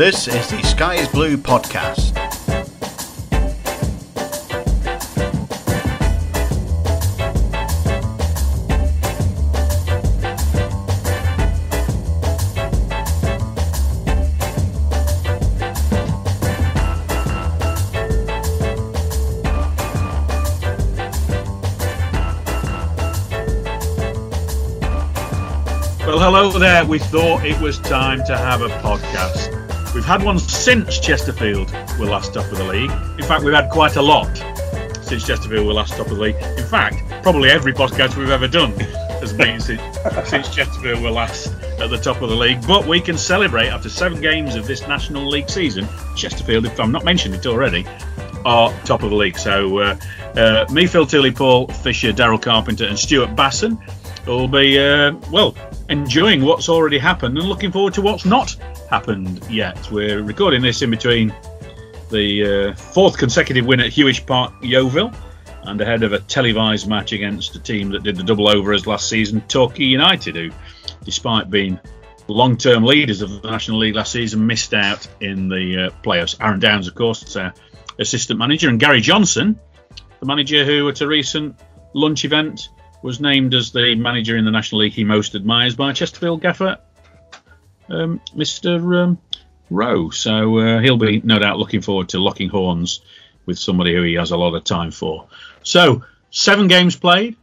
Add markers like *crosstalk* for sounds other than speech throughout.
This is the Sky is Blue podcast. Well, hello there. We thought it was time to have a podcast. We've had one since Chesterfield were last top of the league. In fact, we've had quite a lot since Chesterfield were last top of the league. In fact, probably every podcast we've ever done has been *laughs* since, since Chesterfield were last at the top of the league. But we can celebrate after seven games of this National League season. Chesterfield, if I'm not mentioned it already, are top of the league. So, uh, uh, me, Phil Tooley, Paul Fisher, Daryl Carpenter, and Stuart Basson will be, uh, well, enjoying what's already happened and looking forward to what's not happened yet. We're recording this in between the uh, fourth consecutive win at Huish Park, Yeovil, and ahead of a televised match against a team that did the double over as last season, Torquay United, who, despite being long term leaders of the National League last season, missed out in the uh, playoffs. Aaron Downes, of course, our assistant manager, and Gary Johnson, the manager who, at a recent lunch event, was named as the manager in the National League he most admires by Chesterfield gaffer um, Mr. Um, Rowe. So uh, he'll be no doubt looking forward to locking horns with somebody who he has a lot of time for. So seven games played,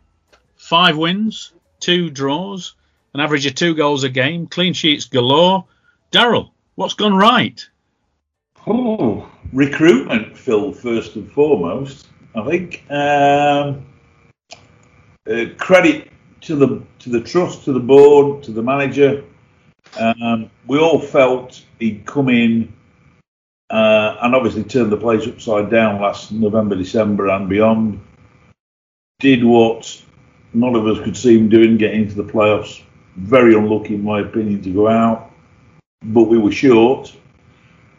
five wins, two draws, an average of two goals a game, clean sheets galore. Daryl, what's gone right? Oh, recruitment, Phil, first and foremost. I think um, uh, credit to the to the trust, to the board, to the manager. Um, we all felt he'd come in uh, and obviously turned the place upside down last November, December, and beyond. Did what none of us could see him doing, getting into the playoffs. Very unlucky, in my opinion, to go out, but we were short.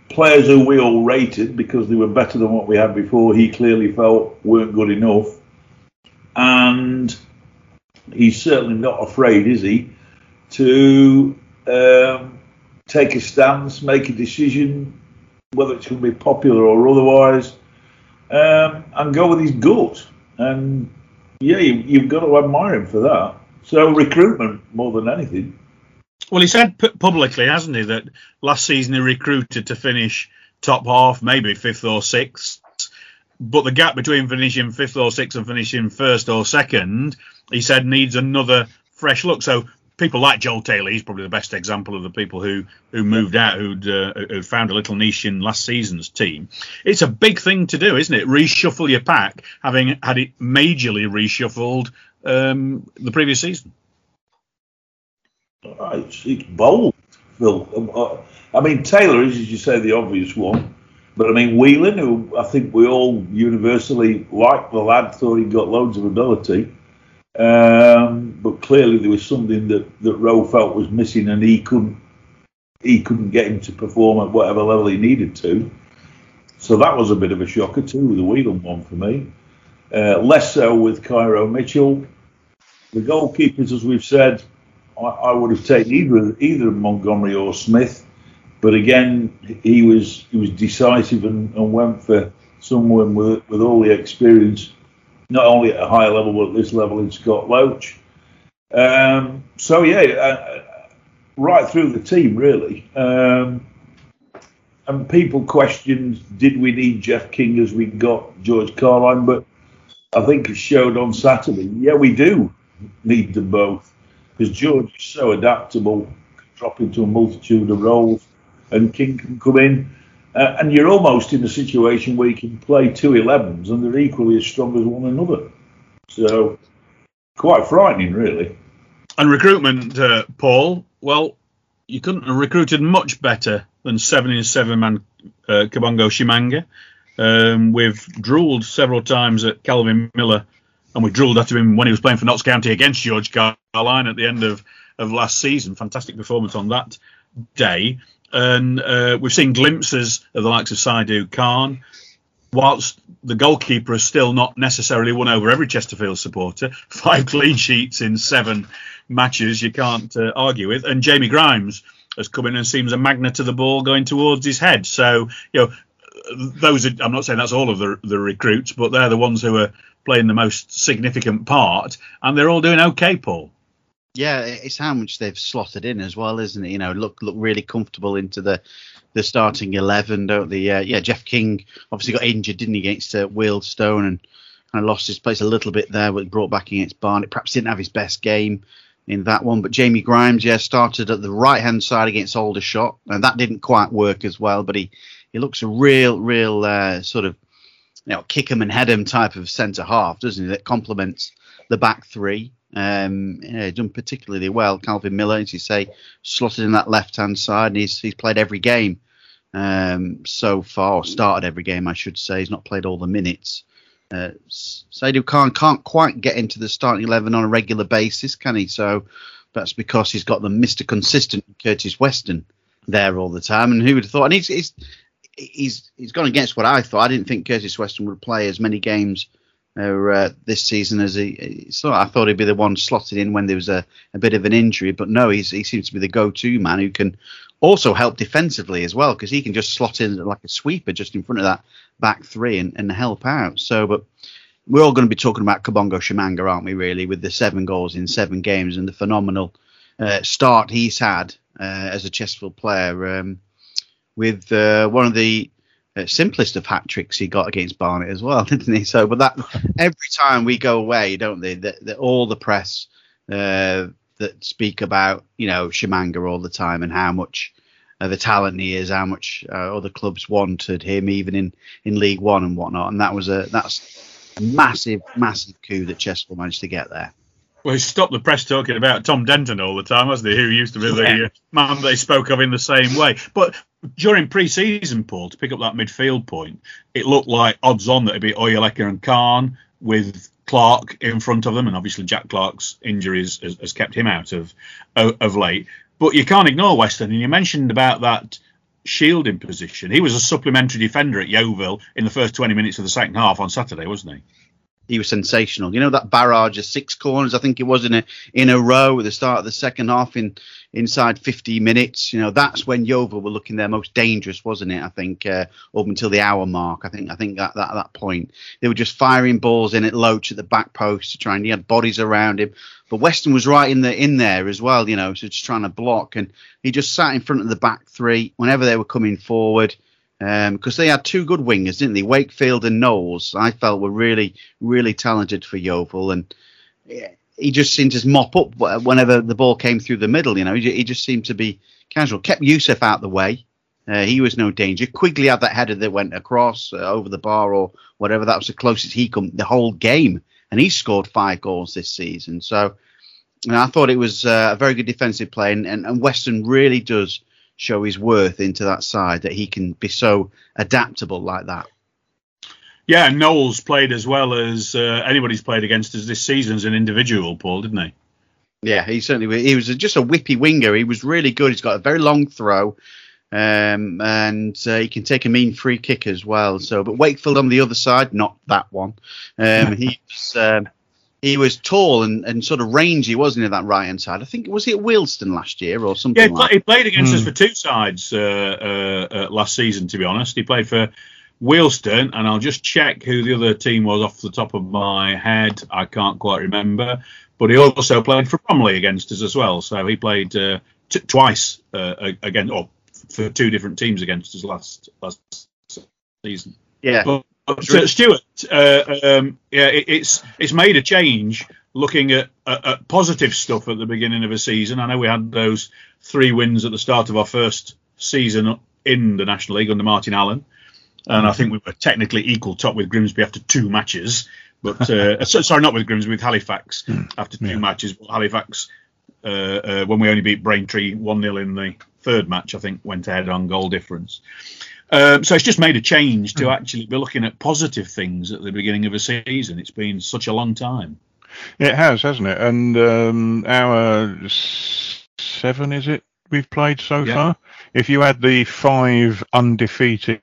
Players who we all rated because they were better than what we had before, he clearly felt weren't good enough and he's certainly not afraid, is he, to um, take a stance, make a decision, whether it's going to be popular or otherwise, um, and go with his gut. And yeah, you, have got to admire him for that. So recruitment more than anything. Well, he said pu- publicly, hasn't he, that last season he recruited to finish top half, maybe fifth or sixth but the gap between finishing fifth or sixth and finishing first or second, he said needs another fresh look. So people like Joel Taylor, he's probably the best example of the people who who moved out, who'd, uh, who'd found a little niche in last season's team. It's a big thing to do, isn't it? Reshuffle your pack, having had it majorly reshuffled um, the previous season. It's, it's bold, Phil. Um, uh, I mean, Taylor is, as you say, the obvious one. But I mean, Whelan, who I think we all universally liked the lad, thought he'd got loads of ability. Um, but clearly there was something that, that Rowe felt was missing, and he couldn't he couldn't get him to perform at whatever level he needed to. So that was a bit of a shocker too, the Whelan one for me. Uh, less so with Kairo Mitchell. The goalkeepers, as we've said, I, I would have taken either either Montgomery or Smith. But again, he was he was decisive and, and went for someone with with all the experience, not only at a higher level but at this level in Scott Loach. Um, so yeah, uh, right through the team really. Um, and people questioned, did we need Jeff King as we got George Carline? But I think it showed on Saturday. Yeah, we do need them both because George is so adaptable, can drop into a multitude of roles and King can come in. Uh, and you're almost in a situation where you can play two 11s and they're equally as strong as one another. So, quite frightening, really. And recruitment, uh, Paul, well, you couldn't have recruited much better than 7 in 7 man uh, Kabongo Tshimanga. Um, we've drooled several times at Calvin Miller, and we drooled at him when he was playing for Notts County against George Carline at the end of, of last season. Fantastic performance on that day and uh, we've seen glimpses of the likes of Saidou Khan. Whilst the goalkeeper has still not necessarily won over every Chesterfield supporter, *laughs* five clean sheets in seven matches you can't uh, argue with. And Jamie Grimes, has come in and seems a magnet to the ball going towards his head. So you know, those are, I'm not saying that's all of the the recruits, but they're the ones who are playing the most significant part, and they're all doing okay, Paul. Yeah, it's how much they've slotted in as well, isn't it? You know, look look really comfortable into the the starting eleven, don't they? Uh, yeah, Jeff King obviously got injured, didn't he, against uh, Wealdstone and kind of lost his place a little bit there, was brought back against Barnet. Perhaps didn't have his best game in that one, but Jamie Grimes, yeah, started at the right hand side against Aldershot, and that didn't quite work as well. But he he looks a real, real uh, sort of you know kick 'em and head him type of centre half, doesn't he? That complements the back three. Um, yeah, done particularly well. Calvin Miller, as you say, slotted in that left hand side, and he's he's played every game um, so far, started every game, I should say. He's not played all the minutes. Uh, Khan can't quite get into the starting eleven on a regular basis, can he? So that's because he's got the Mister Consistent Curtis Weston there all the time. And who would have thought? And he's he's he's he's gone against what I thought. I didn't think Curtis Weston would play as many games uh, this season as he. So I thought he'd be the one slotted in when there was a, a bit of an injury, but no, he seems to be the go-to man who can also help defensively as well because he can just slot in like a sweeper just in front of that back three and, and help out. So, but we're all going to be talking about Kabongo Tshimanga, aren't we? Really, with the seven goals in seven games and the phenomenal uh, start he's had uh, as a Chesterfield player. Um, with uh, one of the simplest of hat tricks he got against Barnet as well, *laughs* didn't he? So, but that every time we go away, don't they? That all the press uh, that speak about you know Tshimanga all the time and how much uh, the talent he is, how much uh, other clubs wanted him, even in in League One and whatnot. And that was a that's a massive, massive coup that Chesterfield managed to get there. Well, he stopped the press talking about Tom Denton all the time, wasn't he? Who used to be the yeah. Uh, man they spoke of in the same way. But during pre-season, Paul, to pick up that midfield point, it looked like odds on that it'd be Oyeleke and Khan with Clark in front of them, and obviously Jack Clark's injuries has, has kept him out of of late. But you can't ignore Weston, and you mentioned about that shielding position. He was a supplementary defender at Yeovil in the first 20 minutes of the second half on Saturday, wasn't he? He was sensational. You know that barrage of six corners, I think it was in a in a row at the start of the second half in inside 50 minutes. You know that's when Yeovil were looking their most dangerous, wasn't it? I think uh, up until the hour mark. I think I think that, that at that point they were just firing balls in at Loach at the back post to try and he had bodies around him. But Weston was right in the in there as well, you know, so just trying to block and he just sat in front of the back three whenever they were coming forward because um, they had two good wingers, didn't they? Wakefield and Knowles, I felt were really, really talented for Yeovil, and he just seemed to mop up whenever the ball came through the middle. You know, he, just seemed to be casual. Kept Yusuf out the way. Uh, he was no danger. Quigley had that header that went across uh, over the bar or whatever. That was the closest he come the whole game, and he scored five goals this season. So, and I thought it was uh, a very good defensive play, and, and, and Weston really does show his worth into that side that he can be so adaptable like that. Yeah, Knowles played as well as uh, anybody's played against us this season as an individual, Paul, didn't he? Yeah, he certainly he was just a whippy winger. He was really good. He's got a very long throw, um, and uh, he can take a mean free kick as well. So, but Wakefield on the other side, not that one. Um, *laughs* he's um, he was tall and, and sort of rangy, wasn't he, that right hand side? I think was he at Wealdstone last year or something? Yeah, he, like he played against mm. us hmm. for two sides uh, uh, uh, last season. To be honest, he played for Wealdstone, and I'll just check who the other team was off the top of my head. I can't quite remember, but he also played for Bromley against us as well. So he played uh, t- twice uh, again, or for two different teams against us last last season. Yeah. But, Stuart, uh, um, yeah, it, it's it's made a change looking at, at, at, positive stuff at the beginning of a season. I know we had those three wins at the start of our first season in the National League under Martin Allen, and I think we were technically equal top with Grimsby after two matches. But uh, *laughs* sorry, not with Grimsby, with Halifax hmm. after two yeah. matches. But Halifax, uh, uh, when we only beat Braintree one 0 in the third match, I think went ahead on goal difference. Um, so it's just made a change to hmm. actually be looking at positive things at the beginning of a season. It's been such a long time. It has, hasn't it? And um, our seven, is it? We've played so yeah. far. If you add the five undefeated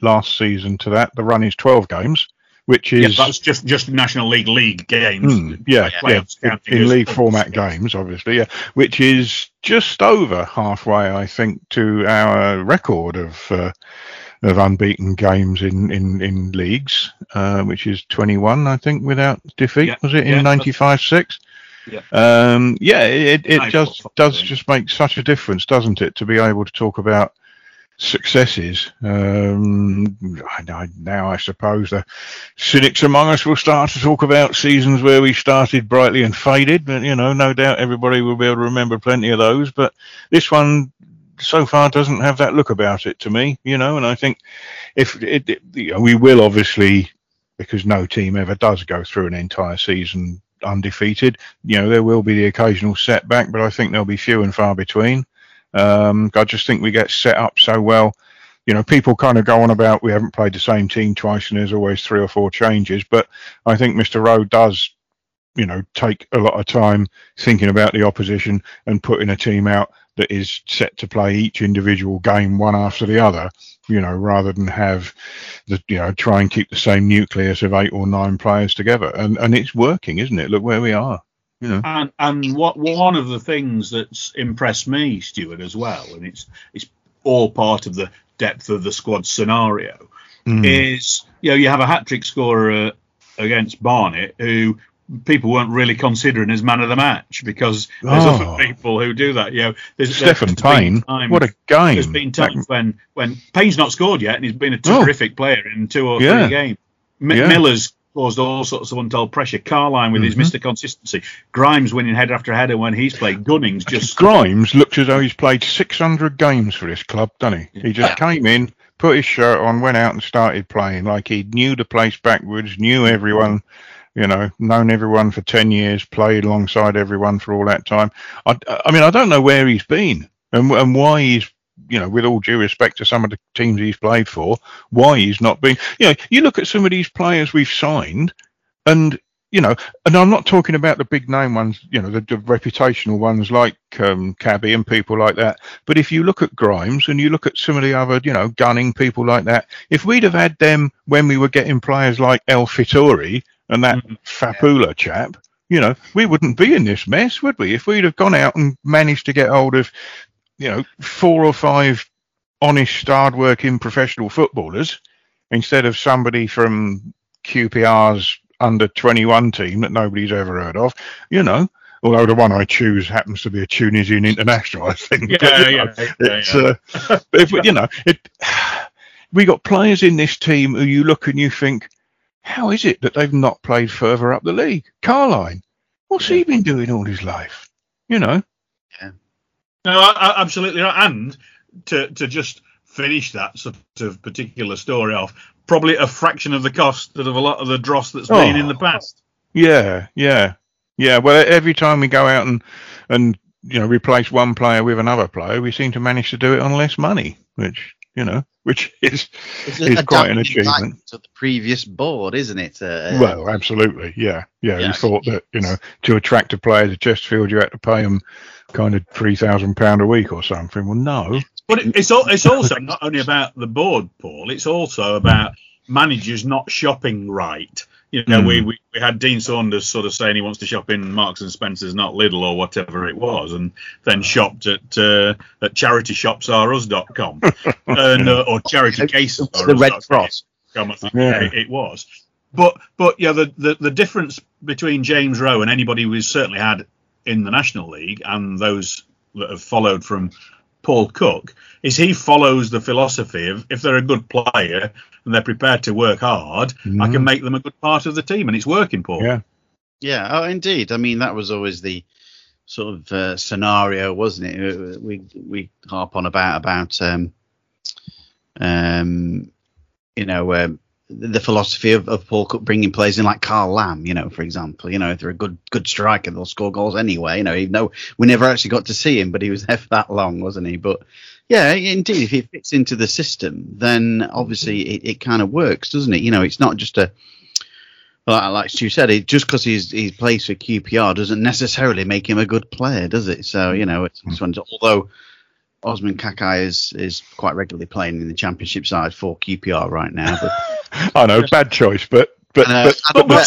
last season to that, the run is 12 games. Which Yeah, is that's just just National League league games. Hmm, yeah, Playoffs yeah, in, in league format games, obviously, yeah, which is just over halfway, I think, to our record of uh, of unbeaten games in in in leagues, uh, which is 21, I think, without defeat. Yeah, Was it in that's- 95 six? Yeah. Um, yeah, it, it Nice just does just make such a difference, doesn't it, to be able to talk about successes. Um, I, now I suppose the cynics among us will start to talk about seasons where we started brightly and faded, but you know, no doubt everybody will be able to remember plenty of those. But this one so far doesn't have that look about it to me, you know, and I think if it, it you know, we will obviously because no team ever does go through an entire season undefeated. You know, there will be the occasional setback, but I think there'll be few and far between. Um, I just think we get set up so well. You know, people kind of go on about we haven't played the same team twice and there's always three or four changes, but I think Mr. Rowe does, you know, take a lot of time thinking about the opposition and putting a team out that is set to play each individual game one after the other, you know, rather than have the, you know, try and keep the same nucleus of eight or nine players together. And, and it's working, isn't it? Look where we are, you know. And and what one of the things that's impressed me, Stuart, as well, and it's it's all part of the depth of the squad scenario, Mm. is you know you have a hat trick scorer uh, against Barnet who people weren't really considering as man of the match because there's Oh. other people who do that. You know, there's Stephen there's Payne, times- what a game! There's been That- times when when Payne's not scored yet, and he's been a Oh. terrific player in two or Yeah. three games. M- Yeah. Miller's caused all sorts of untold pressure. Carline with Mhm. his Mr. Consistency. Grimes winning header after header when he's played. Gunnings just *laughs* Grimes looks as though he's played 600 games for this club, doesn't he? He just came in, put his shirt on, went out and started playing like he knew the place backwards, knew everyone, you know, known everyone for 10 years, played alongside everyone for all that time. I, I mean, I don't know where he's been and, and why he's, you know, with all due respect to some of the teams he's played for, why he's not been. You know, you look at some of these players we've signed and you know, and I'm not talking about the big name ones, you know, the, the reputational ones like um, Cabby and people like that. But if you look at Grimes and you look at some of the other, you know, gunning people like that, if we'd have had them when we were getting players like El Fitori and that Mhm. Fapula chap, you know, we wouldn't be in this mess, would we? If we'd have gone out and managed to get hold of, you know, four or five honest, hard-working professional footballers instead of somebody from QPR's under 21 team that nobody's ever heard of, you know. Although the one I choose happens to be a Tunisian international, I think. Yeah, But, *laughs* you yeah, know, yeah, it's, yeah. Uh, if you know, it, we got players in this team who you look and you think, how is it that they've not played further up the league? Carline, what's he been doing all his life? You know, No, I, I, absolutely right. And to to just finish that sort of particular story off, probably a fraction of the cost that of a lot of the dross that's been Oh. in the past. Yeah, yeah, yeah. Well, every time we go out and and you know replace one player with another player, we seem to manage to do it on less money, which you know, which is It's is quite an adapting back achievement. to the previous board, isn't it? Uh, Well, absolutely, yeah, yeah. Yeah. You thought that you know to attract a player to Chesterfield, you had to pay them kind of three thousand pound a week or something. Well, no, But it's it's also not only about the board, Paul. It's also about managers not shopping right. You know, Hmm. we, we we had Dean Saunders sort of saying he wants to shop in Marks and Spencers, not Lidl or whatever it was, and then shopped at uh, at charityshopsareus.com *laughs* and uh, or charity case the Red Cross. I think Yeah. it, it was. But but yeah, the, the the difference between James Rowe and anybody we've certainly had in the National League and those that have followed from Paul Cook is he follows the philosophy of if they're a good player and they're prepared to work hard, I Mhm. can make them a good part of the team, and it's working, Paul. yeah, Yeah, oh, indeed. I mean, that was always the sort of uh, scenario, wasn't it? Uh, We we harp on about about um, um, you know um, the philosophy of, of Paul Cook bringing players in like Carl Lamb, you know, for example. You know, if they're a good good striker, they'll score goals anyway. You know, even though we never actually got to see him, but he was *laughs* there for that long, wasn't he? But yeah, indeed, if he fits into the system, then obviously it, it kind of works, doesn't it? You know, it's not just a well, like Stu said, it, just because he's he plays for QPR doesn't necessarily make him a good player, does it? So you know, it's, it's hmm. one to- although Osman Kakay is is quite regularly playing in the Championship side for QPR right now. But *laughs* I know, bad choice, but but, uh, but,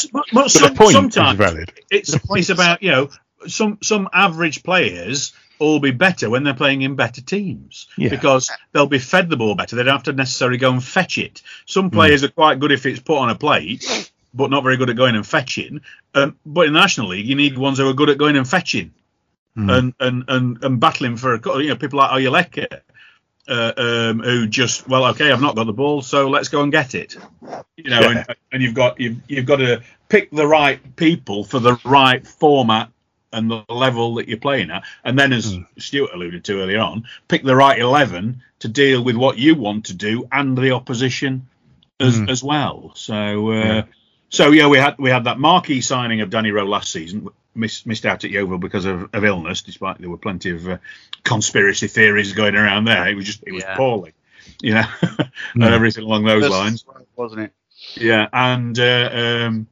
some, sometimes is valid. it's it's about you know some some average players all be better when they're playing in better teams Yeah. because they'll be fed the ball better. They don't have to necessarily go and fetch it. Some players are quite good if it's put on a plate, but not very good at going and fetching. Um, but in the National League, you need ones who are good at going and fetching Hmm. and, and, and, and battling for a you know people like Oyeleke. Uh, um, who just well okay I've not got the ball so let's go and get it you know and, and you've got you've, you've got to pick the right people for the right format and the level that you're playing at and then as Stuart alluded to earlier on pick the right 11 to deal with what you want to do and the opposition as, as well so uh, Yeah. so yeah we had we had that marquee signing of Danny Rowe last season missed, missed out at Yeovil because of, of illness despite there were plenty of uh, conspiracy theories going around there it was just it was Yeah. poorly you know *laughs* and Mm. everything along those That's lines right, wasn't it? yeah, and uh, um,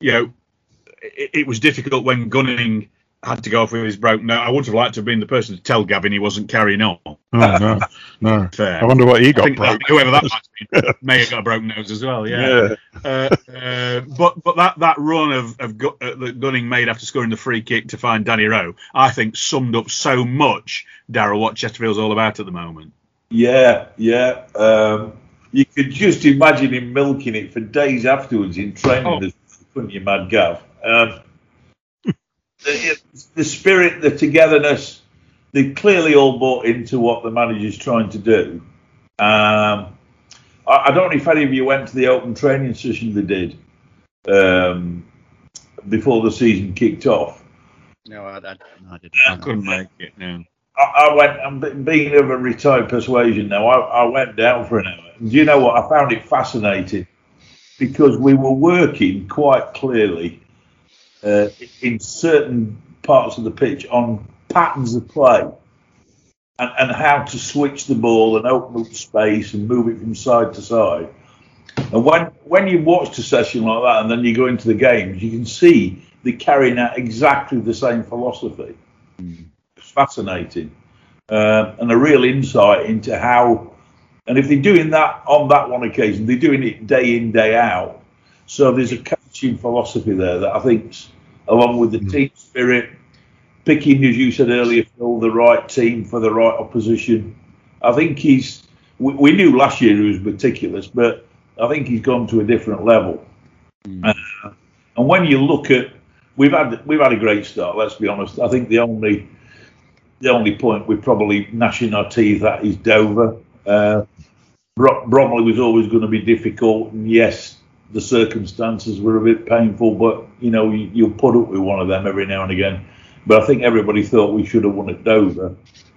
you know, it, it was difficult when Gunning had to go off with his broken nose. I would have liked to have been the person to tell Gavin he wasn't carrying on. Oh, no, no. *laughs* Fair. I wonder what he got think, broke. think whoever that might have been *laughs* may have got a broken nose as well. Yeah. Uh, uh, but but that, that run of, of Gu- uh, that Gunning made after scoring the free kick to find Danny Rowe, I think summed up so much, Daryl, what Chesterfield's all about at the moment. Yeah, yeah. Um, you could just imagine him milking it for days afterwards in training, Oh. couldn't you, Mad Gav? Um, the, the spirit, the togetherness, they clearly all bought into what the manager's trying to do. Um, I, I don't know if any of you went to the open training session they did um, before the season kicked off. No, I, I, no, I didn't. I couldn't make it. No. I, I went, I'm being of a retired persuasion now, I, I went down for an hour. And do you know what? I found it fascinating because we were working quite clearly uh, in certain parts of the pitch on patterns of play and, and how to switch the ball and open up space and move it from side to side. And when when you watch a session like that and then you go into the games, you can see they're carrying out exactly the same philosophy. It's fascinating uh, and a real insight into how. And if they're doing that on that one occasion, they're doing it day in day out. So there's a coaching philosophy there that I think, along with the team spirit, picking as you said earlier, Phil, the right team for the right opposition. I think he's. We, we knew last year he was meticulous, but I think he's gone to a different level. Uh, and when you look at, we've had we've had a great start. Let's be honest. I think the only the only point we're probably gnashing our teeth at is Dover. Uh, Bro- Bromley was always going to be difficult, and yes, the circumstances were a bit painful. But you know, you, you'll put up with one of them every now and again. But I think everybody thought we should have won at Dover.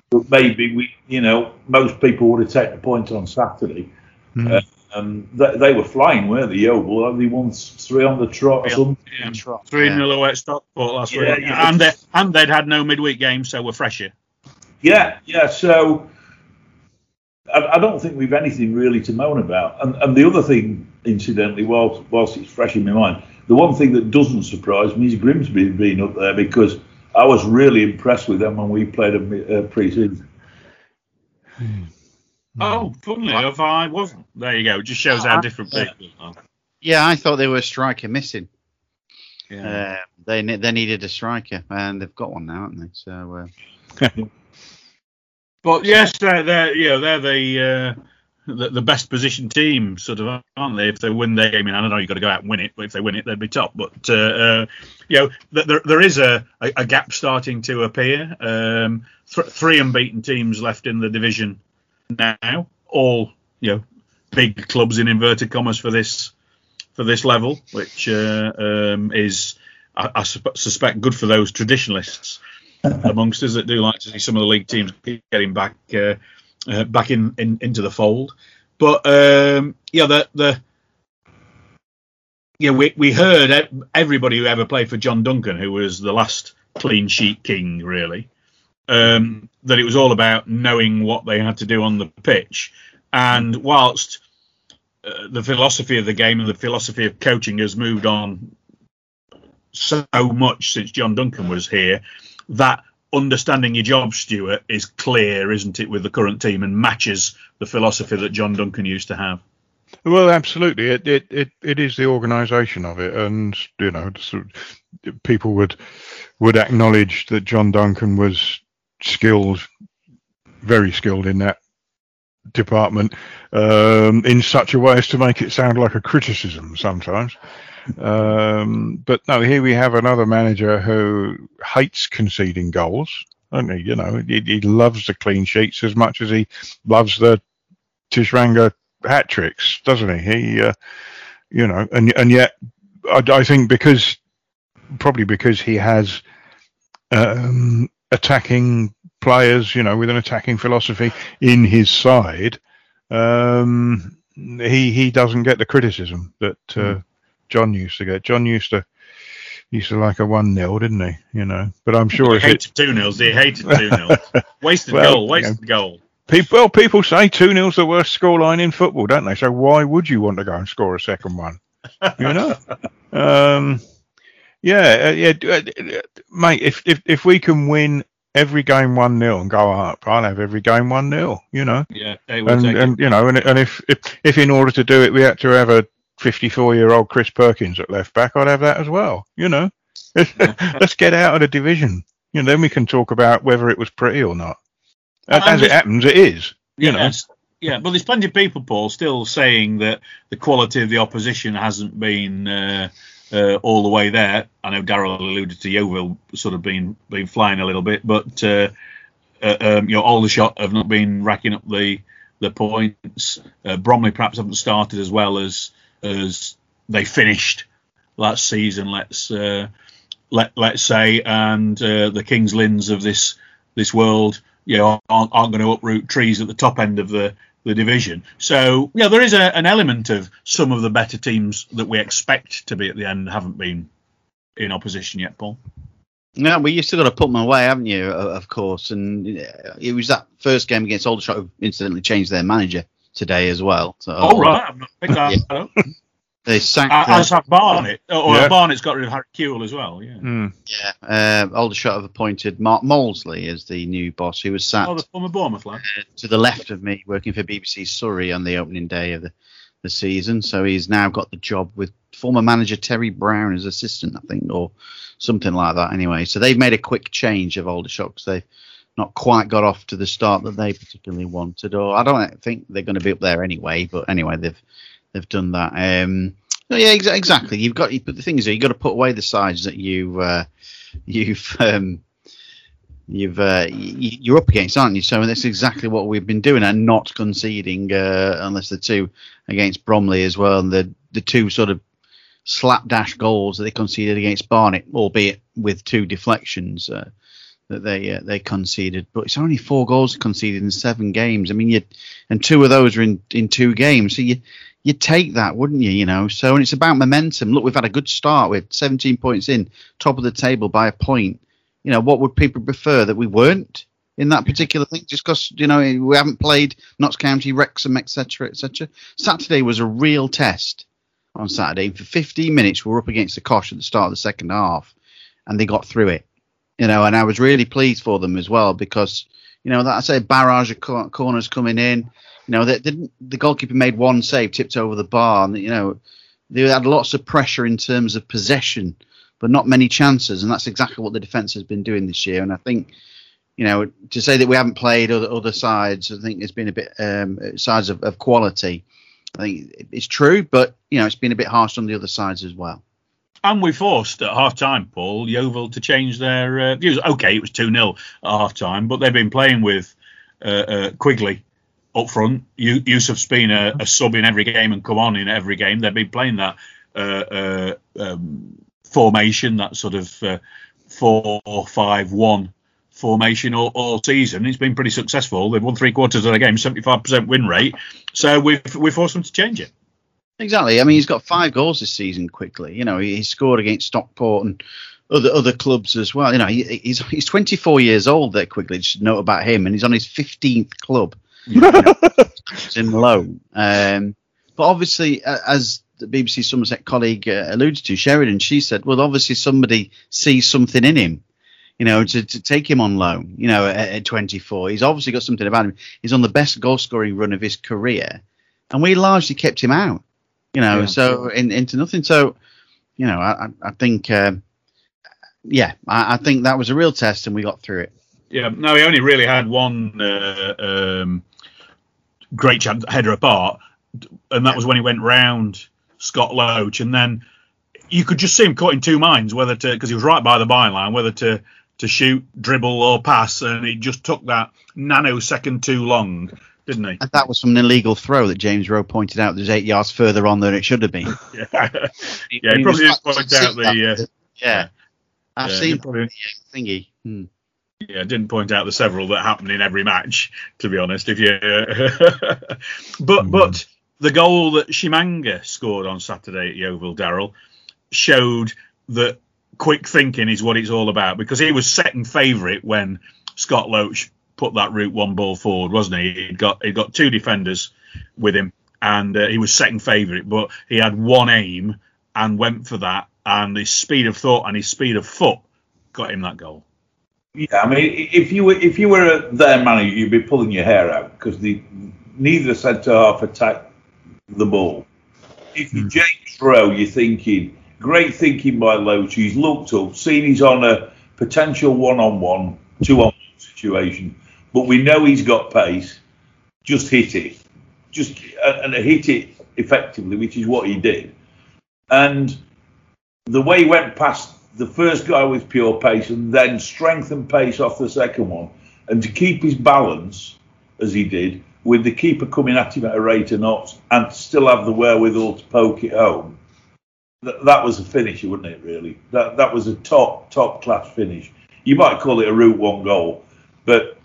But maybe we, you know, most people would have taken the point on Saturday. Mm. Uh, and they, they were flying, weren't they? Yeovil, they won three on the trot or Yeah. something. Yeah. Trot, Three yeah. 0 at Stockport last Yeah, week, yeah. and they and they'd had no midweek games, so we're fresher. Yeah, yeah. So I, I don't think we've anything really to moan about. And, and the other thing, incidentally, whilst, whilst it's fresh in my mind, the one thing that doesn't surprise me is Grimsby being up there because I was really impressed with them when we played them uh, pre-season. Oh, funnily enough, I wasn't. There you go. It just shows how different people are. Yeah, I thought they were a striker missing. Yeah. Uh, they they needed a striker, and they've got one now, haven't they? So uh, *laughs* But yes, they're, they're you know they're the, uh, the the best positioned team, sort of, aren't they? If they win their game, I don't know you've got to go out and win it, but if they win it, they'd be top. But uh, uh, you know, th- there there is a, a, a gap starting to appear. Um, th- three unbeaten teams left in the division now, all you know, big clubs in inverted commas for this for this level, which uh, um, is I, I sup- suspect good for those traditionalists amongst us that do like to see some of the league teams getting back uh, uh, back in, in into the fold. But um, yeah, the the yeah we we heard everybody who ever played for John Duncan, who was the last clean sheet king, really, um, that it was all about knowing what they had to do on the pitch. And whilst uh, the philosophy of the game and the philosophy of coaching has moved on so much since John Duncan was here, that understanding your job, Stuart, is clear, isn't it, with the current team and matches the philosophy that John Duncan used to have. Well, absolutely. It it it, it is the organisation of it, and you know, people would would acknowledge that John Duncan was skilled, very skilled in that department, um, in such a way as to make it sound like a criticism sometimes. Um, but no, here we have another manager who hates conceding goals. Don't he? You know, he, he loves the clean sheets as much as he loves the Tshimanga hat tricks, doesn't he? He, uh, you know, and and yet, I, I think because probably because he has um, attacking players, you know, with an attacking philosophy in his side, um, he he doesn't get the criticism that uh, John used to get. John used to used to like a one 0 didn't he? You know, but I'm sure He if it, hated two nils. He hated two nils. *laughs* Wasted Well, goal. Wasted goal. people well, people say two 0 the worst scoreline in football, don't they? So why would you want to go and score a second one? You know, *laughs* um, yeah, uh, yeah, uh, mate. If if if we can win every game one 0 and go up, I'll have every game one 0 You know. Yeah, and, and you know, and, and if, if if in order to do it we had to have a 54 year old Chris Perkins at left back, I'd have that as well. You know, *laughs* let's get out of the division. You know, then we can talk about whether it was pretty or not. And As it happens, it is. You know. Yeah, but there's plenty of people, Paul, still saying that the quality of the opposition hasn't been uh, uh, all the way there. I know Daryl alluded to Yeovil sort of being been flying a little bit, but uh, uh, um, you know, have not been racking up the the points. Uh, Bromley perhaps haven't started as well as as they finished last season. Let's uh, let let's say, and uh, the Kings Lynns of this this world, you know, aren't, aren't going to uproot trees at the top end of the the division. So yeah, there is a, an element of some of the better teams that we expect to be at the end haven't been in opposition yet, Paul. No, well, you still got to put them away, haven't you? Of course, and uh, it was that first game against Aldershot who incidentally changed their manager today as well. So Oh, right, I've not picked that up. They sacked. Uh, uh, As have Barnet, or Yeah. Barnet's got rid of Harry Kewell as well. Yeah. Mm. yeah, uh, Aldershot have appointed Mark Molesley as the new boss, who was sat Oh, the former Bournemouth lad. to the left of me, working for BBC Surrey on the opening day of the, the season. So he's now got the job with former manager Terry Brown as assistant, I think, or something like that. Anyway, so they've made a quick change of Aldershot because they've not quite got off to the start that they particularly wanted. Or I don't think they're going to be up there anyway. But anyway, they've they've done that. Um, no, yeah, exa- exactly. You've got, but the thing is, you've got to put away the sides that you uh, you've um, you've uh, you're up against, aren't you? So that's exactly what we've been doing, and not conceding uh, unless the two against Bromley as well, and the the two sort of slapdash goals that they conceded against Barnet, albeit with two deflections. Uh, that they uh, they conceded, but it's only four goals conceded in seven games. I mean, you and two of those are in, in two games, so you you take that, wouldn't you? You know, so and it's about momentum. Look, we've had a good start with 17 points in, top of the table by a point. You know, what would people prefer that we weren't in that particular thing? Just because you know we haven't played Notts County, Wrexham, etc., etc. Saturday was a real test on Saturday. For 15 minutes, we were up against the Kosh at the start of the second half, and they got through it. You know, and I was really pleased for them as well because you know that I say barrage of corners coming in. You know. The goalkeeper made one save, tipped over the bar, and you know they had lots of pressure in terms of possession, but not many chances, and that's exactly what the defence has been doing this year. And I think, you know, to say that we haven't played other other sides, I think it's been a bit um, sides of, of quality. I think it's true, but you know, it's been a bit harsh on the other sides as well. And we forced at half time, Paul, Yeovil to change their uh, views. Okay, it was 2 0 at half time, but they've been playing with uh, uh, Quigley up front. You, Yusuf's been a, a sub in every game and come on in every game. They've been playing that uh, uh, um, formation, that sort of uh, 4 5 1 formation all, all season. It's been pretty successful. They've won three quarters of the game, 75% win rate. So we've, we forced them to change it. Exactly. I mean, he's got five goals this season. Quickly, you know, he, he scored against Stockport and other other clubs as well. You know, he, he's he's 24 years old. There, quickly, just note about him, and he's on his 15th club you know, in loan. Um, but obviously, uh, as the BBC Somerset colleague uh, alluded to, Sheridan, she said, well, obviously somebody sees something in him. You know, to, to take him on loan, you know, at, at 24. He's obviously got something about him. He's on the best goal scoring run of his career and we largely kept him out. You know, Yeah. so in, into nothing. So, you know, I I- I think, um, yeah, I, I think that was a real test, and we got through it. Yeah, no, he only really had one uh, um, great chance header apart, and that was when he went round Scott Loach, and then you could just see him caught in two minds whether to because he was right by the byline whether to to shoot, dribble, or pass, and he just took that nanosecond too long, didn't he? And that was from an illegal throw that James Rowe pointed out that was eight yards further on than it should have been. *laughs* Yeah, yeah, he was probably didn't point out the. Uh, yeah, I've yeah, seen probably- the thingy. Hmm. Yeah, didn't point out the several that happen in every match. To be honest, if you, *laughs* but but the goal that Tshimanga scored on Saturday at Yeovil, Daryl, showed that quick thinking is what it's all about because he was second favourite when Scott Loach put that route one ball forward, wasn't he? He'd got he'd got two defenders with him, and uh, he was second favourite, but he had one aim and went for that, and his speed of thought and his speed of foot got him that goal. Yeah, I mean, if you were if you were their manager, you'd be pulling your hair out because the neither centre half attacked the ball. If you're hmm. James Rowe, you're thinking great thinking by Loach. He's looked up, seen he's on a potential one-on-one, two-on-one situation, but we know he's got pace. Just hit it, just and and hit it effectively, which is what he did. And the way he went past the first guy with pure pace and then strength and pace off the second one, and to keep his balance as he did, with the keeper coming at him at a rate of knots and still have the wherewithal to poke it home, that, that was a finisher, wasn't it? Really, that that was a top top class finish. You might call it a route one goal, but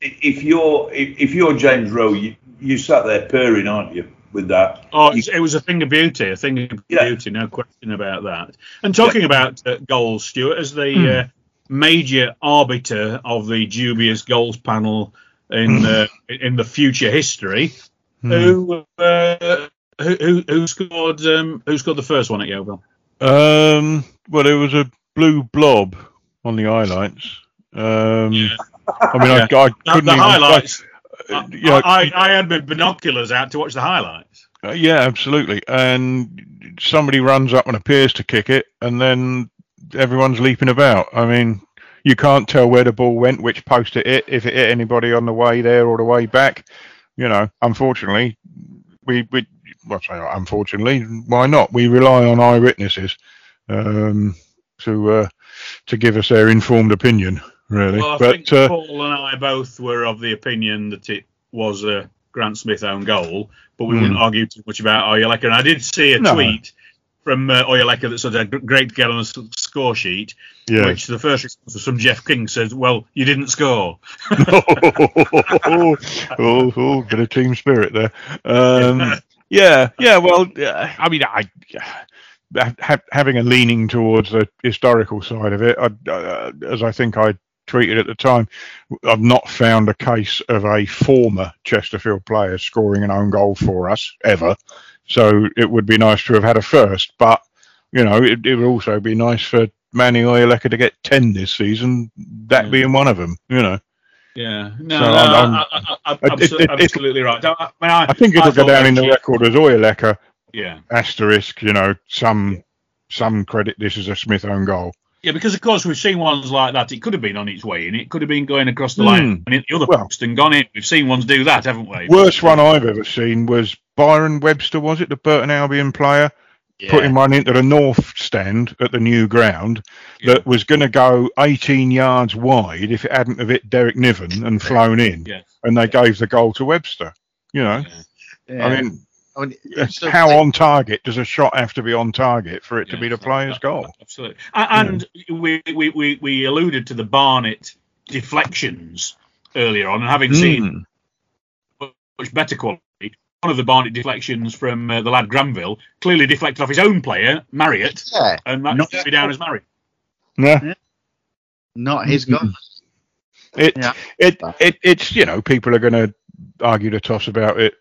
if you're if, if you're James Rowe, you you sat there purring, aren't you, with that? Oh, it's- it was a thing of beauty, a thing of Yeah. beauty, no question about that. And talking about uh, goals, Stuart, as the uh, major arbiter of the dubious goals panel in uh, *clears throat* in the future history, who, uh, who who who scored um, who scored the first one at Yeovil? Um, well, it was a blue blob on the highlights. Um, I mean, I, I *laughs* couldn't the even. highlights. Uh, yeah, I, I, I had my binoculars out to watch the highlights. Uh, yeah, absolutely. And somebody runs up and appears to kick it, and then everyone's leaping about. I mean, you can't tell where the ball went, which post it hit, if it hit anybody on the way there or the way back. You know, unfortunately, we we well, say unfortunately, why not? We rely on eyewitnesses um, to uh, to give us their informed opinion, really. Well, I but think uh, Paul and I both were of the opinion that it was a Grant Smith own goal, but we Hmm. wouldn't argue too much about Oyeleke. And I did see a No. tweet from uh, Oyeleke that said, "Great to get on the score sheet." yeah. Which the first response was from Jeff King says, "Well, you didn't score." *laughs* *laughs* oh, oh, oh, bit of team spirit there. Um, *laughs* yeah, yeah. Well, yeah, I mean, I ha- having a leaning towards the historical side of it, I, uh, as I think I tweeted at the time, I've not found a case of a former Chesterfield player scoring an own goal for us ever. So it would be nice to have had a first, but you know, it, it would also be nice for Manny Oyeleke to get ten this season. That Yeah. being one of them, you know. Yeah, no, So no, I'm- I, I, I, it- abso- it- it- absolutely right. I, mean, I, I think it'll go down in the record as Oyeleke Yeah, asterisk. You know, some some credit this is a Smith own goal. Yeah, because of course we've seen ones like that. It could have been on its way in. It could have been going across the Hmm. line and hit the other Well- post and gone in. We've seen ones do that, haven't we? Worst one I've ever seen was Byron Webster. Was it the Burton Albion player putting one into the north stand at the new ground Yeah. that was going to go 18 yards wide if it hadn't have hit Derek Niven and flown in, Yeah. and they gave the goal to Webster. You know, Yeah. I mean, I mean, so- how on target does a shot have to be on target for it to be the player's goal? Absolutely. A- And we, we, we, we alluded to the Barnet deflections earlier on, and having seen Hmm. much better quality, one of the Barnet deflections from uh, the lad Granville clearly deflected off his own player, Marriott, Yeah, and that Not- should be down as Marriott. Yeah. not his Mhm. goal. It, Yeah. it, it, it's you know people are going to argue the toss about it.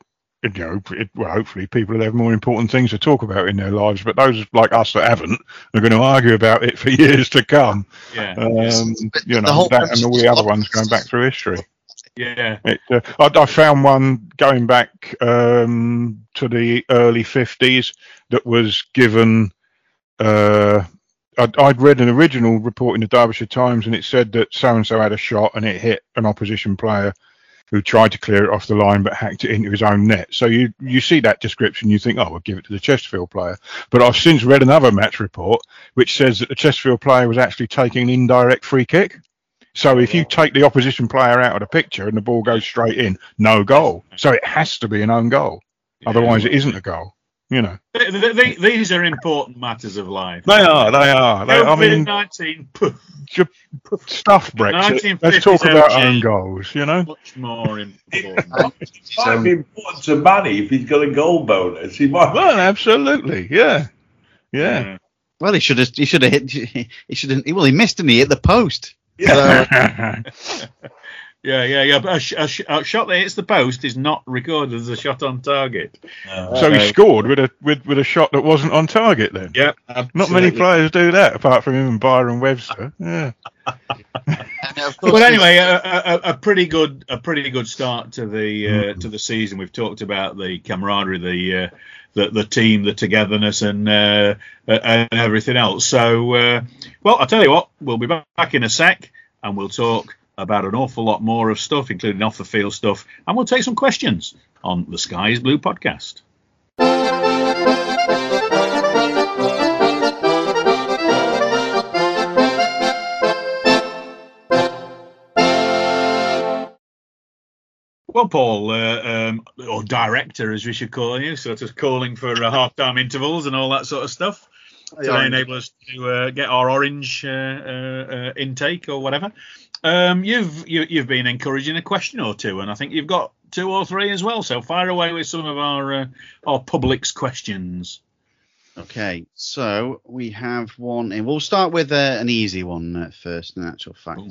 You know, it, well, hopefully people will have more important things to talk about in their lives. But those like us that haven't are going to argue about it *laughs* for years to come. Yeah. Um, you know, whole that and all the other ones going back through history. Yeah. It, uh, I, I found one going back um, to the early 50s that was given. Uh, I'd, I'd read an original report in the Derbyshire Times and it said that so and so had a shot and it hit an opposition player who tried to clear it off the line but hacked it into his own net. So you you see that description, you think, oh, we'll give it to the Chesterfield player. But I've since read another match report which says that the Chesterfield player was actually taking an indirect free kick. So if you take the opposition player out of the picture and the ball goes straight in, no goal. So it has to be an own goal. Otherwise, it isn't a goal. You know. Th- th- th- These are important matters of life. They are. They are. They, I mean, COVID-19, stuff Brexit. Let's talk about own goals. You know. much more important. *laughs* It might be important to Manny if he's got a goal bonus. He might. Well, absolutely. Yeah. Yeah. Well, he should have. He should have hit. *laughs* He should have. Well, he missed and he hit the post. Yeah. *laughs* Yeah, yeah, yeah. But a, sh- a, sh- a shot that hits the post is not recorded as a shot on target. so he scored with a with, with a shot that wasn't on target. Then. Yeah, Not many players do that, apart from him and Byron Webster. *laughs* Yeah. And of course, But anyway, a, a, a pretty good, a pretty good start to the uh, to the season. We've talked about the camaraderie, the uh, the, the team, the togetherness, and uh, uh, and everything else. So, uh, well, I'll tell you what, we'll be back in a sec, and we'll talk about an awful lot more of stuff, including off the field stuff, and we'll take some questions on the Sky is Blue podcast. Well, Paul, uh, um, or director as we should call you, sort of calling for uh, half-time intervals and all that sort of stuff to Yeah. enable us to uh, get our orange uh, uh, uh, intake or whatever. Um, you've you, you've been encouraging a question or two, and I think you've got two or three as well. So fire away with some of our uh, our public's questions. Okay, so we have one. And we'll start with uh, an easy one uh, first. In actual fact,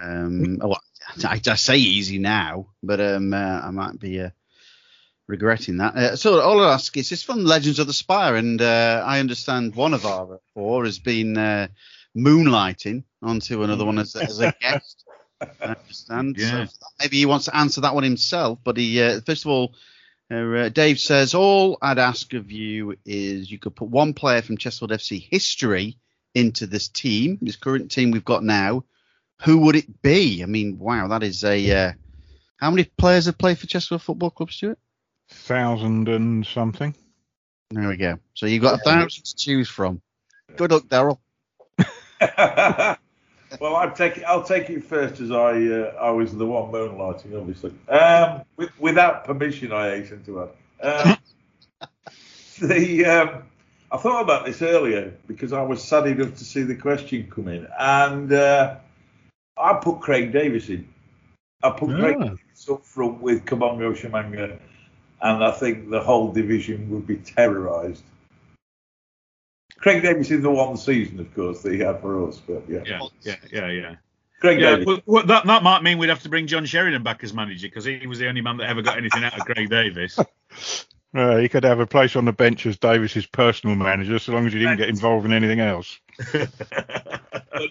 um, oh, well, I, I say easy now, but um, uh, I might be uh, regretting that. Uh, so all I ask is, it's from Legends of the Spire, and uh, I understand one of our four has been uh, moonlighting onto another one as, as a *laughs* guest. I understand. Yeah. So maybe he wants to answer that one himself, but he uh, first of all. Uh, uh, Dave says, All I'd ask of you is you could put one player from Chesterfield FC history into this team, this current team we've got now. Who would it be? I mean, wow, that is a. Uh, how many players have played for Chesterfield Football Club, Stuart? Thousand and something. There we go. So you've got a thousand to choose from. Good luck, Daryl. *laughs* well, I'll take it. I'll take it first, as I uh, I was the one moonlighting, obviously. Um, with, without permission, I hasten to add. Um, *laughs* the um, I thought about this earlier because I was sad enough to see the question come in, and uh, I put Craig Davies in. I put Craig Ah. Davies up front with Kabongo Tshimanga, and I think the whole division would be terrorised. Craig Davies is the one season, of course, that he had for us, but yeah. Yeah, yeah, yeah, yeah. Craig Yeah, Davies. well, well, that that might mean we'd have to bring John Sheridan back as manager because he was the only man that ever got anything out of Craig Davies. *laughs* Uh, he could have a place on the bench as Davies's personal manager, so long as he didn't get involved in anything else. *laughs*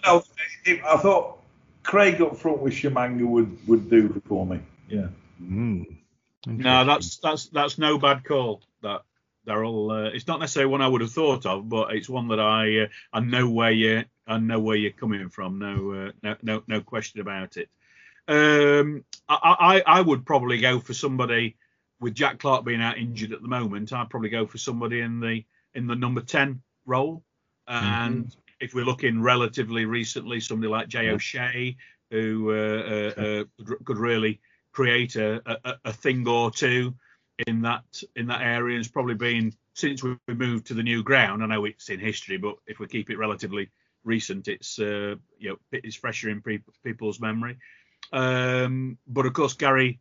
No, I thought Craig up front with Tshimanga would, would do for me. Yeah. Mm. No, that's that's that's no bad call. That they're all. Uh, it's not necessarily one I would have thought of, but it's one that I uh, I know where you I know where you're coming from. No uh, no no no question about it. Um, I, I I would probably go for somebody with Jack Clark being out injured at the moment. I'd probably go for somebody in the in the number ten role. And if we're looking relatively recently, somebody like Jay O'Shea, who uh, uh, uh, could- could really create a, a, a thing or two in that in that area. It's probably been since we moved to the new ground. I know it's in history, but if we keep it relatively recent, it's uh, you know it's fresher in pe- people's memory. Um, but of course, Gary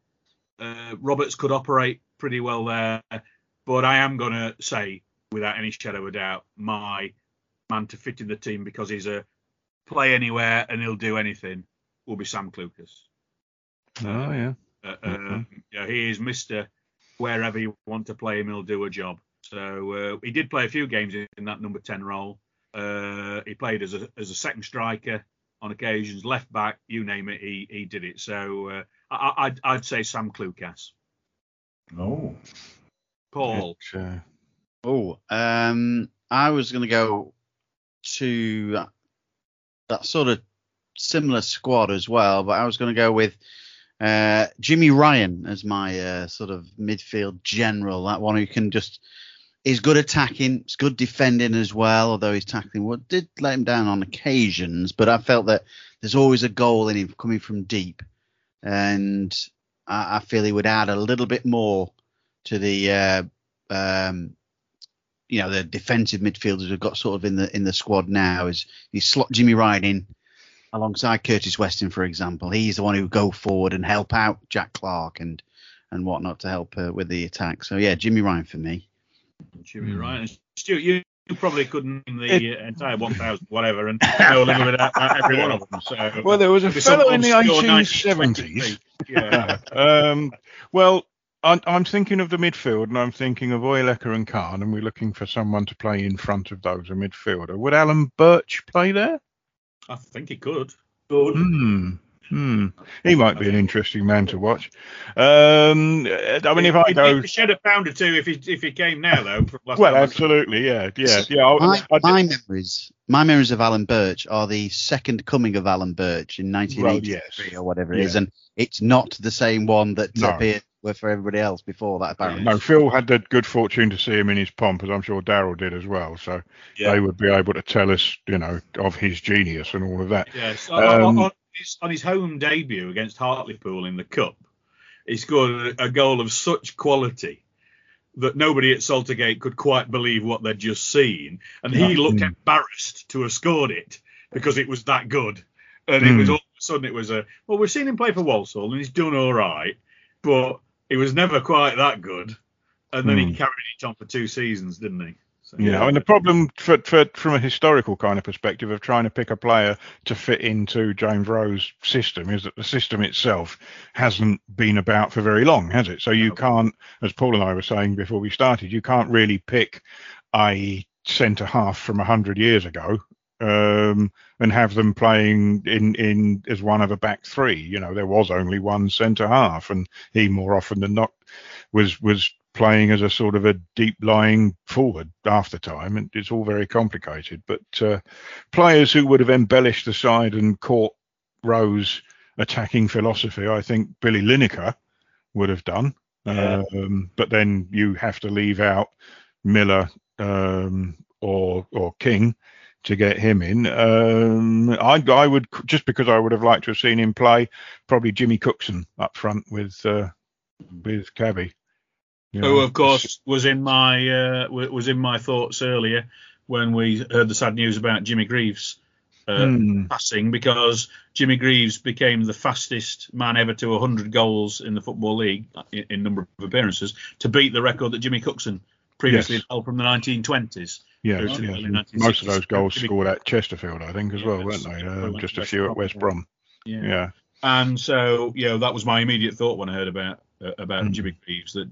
uh, Roberts could operate pretty well there. But I am going to say, without any shadow of doubt, my man to fit in the team because he's a play anywhere and he'll do anything will be Sam Clucas. Oh yeah. Uh, Mhm. um, yeah, he is Mister. Wherever you want to play him, he'll do a job. So uh, he did play a few games in, in that number ten role. Uh, he played as a as a second striker on occasions, left back, you name it, he he did it. So uh, I, I'd I'd say Sam Clucas. Oh, Paul. It, uh, Oh, um, I was going to go to that, that sort of similar squad as well, but I was going to go with uh, Jimmy Ryan as my uh, sort of midfield general. That one who can just is good attacking, is good defending as well. Although his tackling well, did let him down on occasions, but I felt that there's always a goal in him coming from deep, and I, I feel he would add a little bit more to the uh, um, you know the defensive midfielders we've got sort of in the in the squad now is you slot Jimmy Ryan in alongside Curtis Weston, for example. He's the one who would go forward and help out Jack Clark and and whatnot to help uh, with the attack. So yeah, Jimmy Ryan for me. Jimmy. Ryan. Stuart, you, you probably couldn't name the uh, entire 1,000 whatever and know a little bit about every one of them. So *laughs* well, there was a There'd be some fellow in the obscure 1870s. *laughs* Yeah. um, well, I'm, I'm thinking of the midfield, and I'm thinking of Oyeleke and Khan, and we're looking for someone to play in front of those, a midfielder. Would Alan Birch play there? I think he could. good. Hmm. Hmm. He might be an interesting man to watch. Um, I mean, if I go, he'd shed a pound or two if he if he came now though. from last well, absolutely, yeah, yeah, yeah. I, My, I, my memories, my memories of Alan Birch are the second coming of Alan Birch in 1983 yes. or whatever it is, Yeah. and it's not the same one that No. appeared for everybody else before that apparently. no, Phil had the good fortune to see him in his pomp, as I'm sure Daryl did as well. So Yeah. they would be able to tell us, you know, of his genius and all of that. Yes, on, on- Um, on, his, on his home debut against Hartlepool in the cup, he scored a goal of such quality that nobody at Saltergate could quite believe what they'd just seen, and he Yeah. looked Mm. embarrassed to have scored it because it was that good. And it was Mm. all of a sudden it was a well, we've seen him play for Walsall and he's done all right, but he was never quite that good. And then he Mm. carried it on for two seasons, didn't he? So, Yeah, and the problem for, for, from a historical kind of perspective of trying to pick a player to fit into James Rowe's system is that the system itself hasn't been about for very long, has it? So you can't, as Paul and I were saying before we started, you can't really pick a centre half from 100 years ago um, and have them playing in, in as one of a back three. You know, there was only one centre half, and he more often than not was was playing as a sort of a deep lying forward half the time, and it's all very complicated. But uh, players who would have embellished the side and caught Rowe's attacking philosophy, I think Billy Linacre would have done. Yeah. Um, but then you have to leave out Miller um, or or King to get him in. Um, I I would just because I would have liked to have seen him play probably Jimmy Cookson up front with uh, with Cabby. You who of course was in my uh, was in my thoughts earlier when we heard the sad news about Jimmy Greaves uh, Hmm. passing because Jimmy Greaves became the fastest man ever to 100 goals in the football league in, in number of appearances to beat the record that Jimmy Cookson previously Yes. held from the 1920s. Yeah, yeah. Most of those goals scored at Chesterfield, I think, as Yeah, well, weren't they? Uh, just a few at West. Brom. Yeah. Yeah. And so, you know, that was my immediate thought when I heard about uh, about Mm. Jimmy Greaves that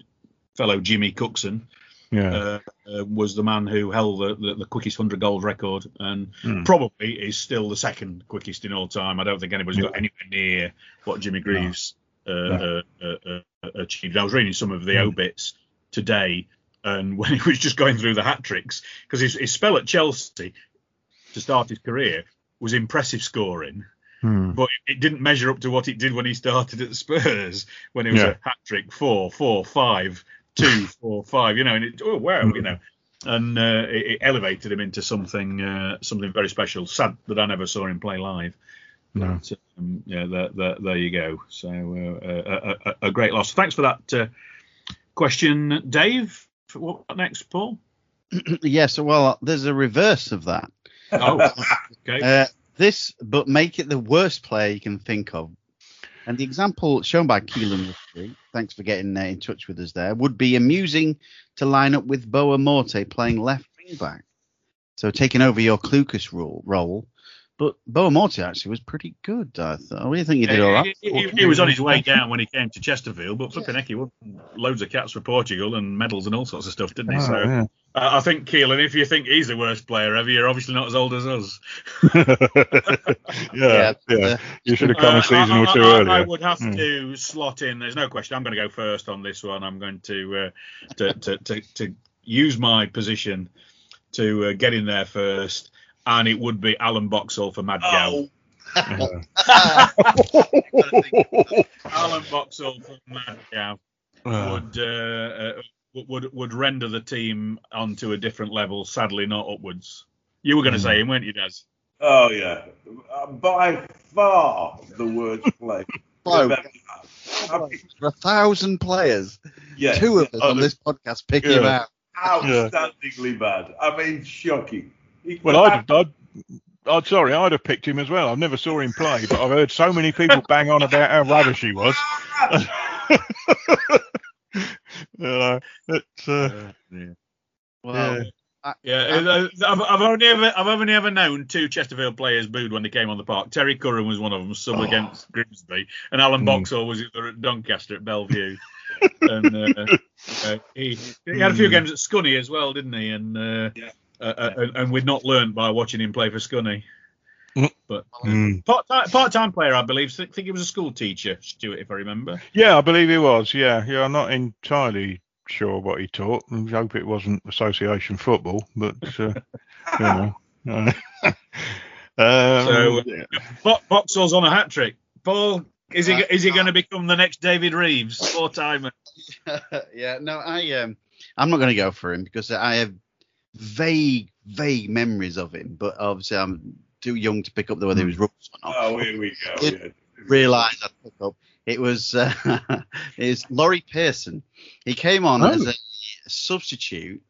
fellow Jimmy Cookson Yeah. uh, uh, was the man who held the, the, the quickest 100 goals record and Mm. probably is still the second quickest in all time. I don't think anybody's got anywhere near what Jimmy Greaves uh, No. uh, uh, uh, achieved. I was reading some of the Mm. obits today, and *laughs* when he was just going through the hat tricks, because his, his spell at Chelsea to start his career was impressive scoring Hmm. but it didn't measure up to what it did when he started at Spurs when it was Yeah. a hat trick four four five two *laughs* four five you know and it oh wow you Mm. know and uh, it, it elevated him into something uh, something very special sad that I never saw him play live No. but, um, yeah there, there, there you go so uh, a, a, a great loss thanks for that uh, question Dave what next Paul *clears throat* yes, well, there's a reverse of that. oh *laughs* okay Uh, this, but make it the worst player you can think of. And the example shown by Keelan Ritchie, thanks for getting uh, in touch with us there, would be amusing to line up with Boa Morte playing left wing back. So taking over your Clucas role, role. But Boa Morte actually was pretty good, I thought. What do you think he did all right? He, he- he was on his way down when he came to Chesterfield, but flipping heck, he won loads of caps for Portugal and medals and all sorts of stuff, didn't he? Oh, so yeah. I I think Keelan, if you think he's the worst player ever, you're obviously not as old as us. *laughs* *laughs* yeah, yeah. You should have come Uh, a season I, or two I- I- earlier. I would have Hmm. to slot in. There's no question. I'm going to go first on this one. I'm going to uh, to, to, to to use my position to uh, get in there first, and it would be Alan Boxall for Mad Gal. *laughs* Alan Boxall for Mad Gal Uh, would. Uh, uh, would would render the team onto a different level. Sadly, not upwards. You were going to Hmm. say him, weren't you, Des? Oh yeah, Uh, by far the worst *laughs* player. Bloke. we've ever had. I mean, a thousand players, yeah, two of us Oh, on this podcast pick him out. outstandingly bad. I mean, shocking. He well, could I'd, I'd, I'd, sorry, I'd have picked him as well. I've never saw him play, but I've heard so many people *laughs* bang on about how rubbish he was. *laughs* you know, it's, uh, Well, yeah. Yeah, uh, I've, I've only ever I've only ever known two Chesterfield players booed when they came on the park. Terry Curran was one of them, sub Oh. against Grimsby, and Alan Hmm. Boxall was at Doncaster at Bellevue. *laughs* and uh, uh, he, he had a few Hmm. games at Scunny as well, didn't he? And uh, Yeah. Uh, uh, and, and we'd not learned by watching him play for Scunny. Hmm. But Mm. part part time player, I believe. I think he was a school teacher, Stuart, if I remember. Yeah, I believe he was. Yeah, yeah. I'm not entirely sure what he taught. I hope it wasn't association football, but uh, you know. *laughs* *laughs* um, So, uh, yeah. Bo- Boxall's on a hat trick. Paul, is he Uh, is he going to become the next David Reeves, four timer? *laughs* yeah, no, I um, I'm not going to go for him because I have vague, vague memories of him, but obviously I'm too young to pick up the whether he was rubbish or not. Oh, here we go. It- yeah. Realise I'd pick up. It was uh, *laughs* it's Laurie Pearson. He came on Oh. as a substitute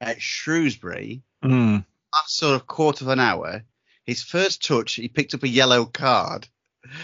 at Shrewsbury. Mm. Last sort of quarter of an hour. His first touch, he picked up a yellow card.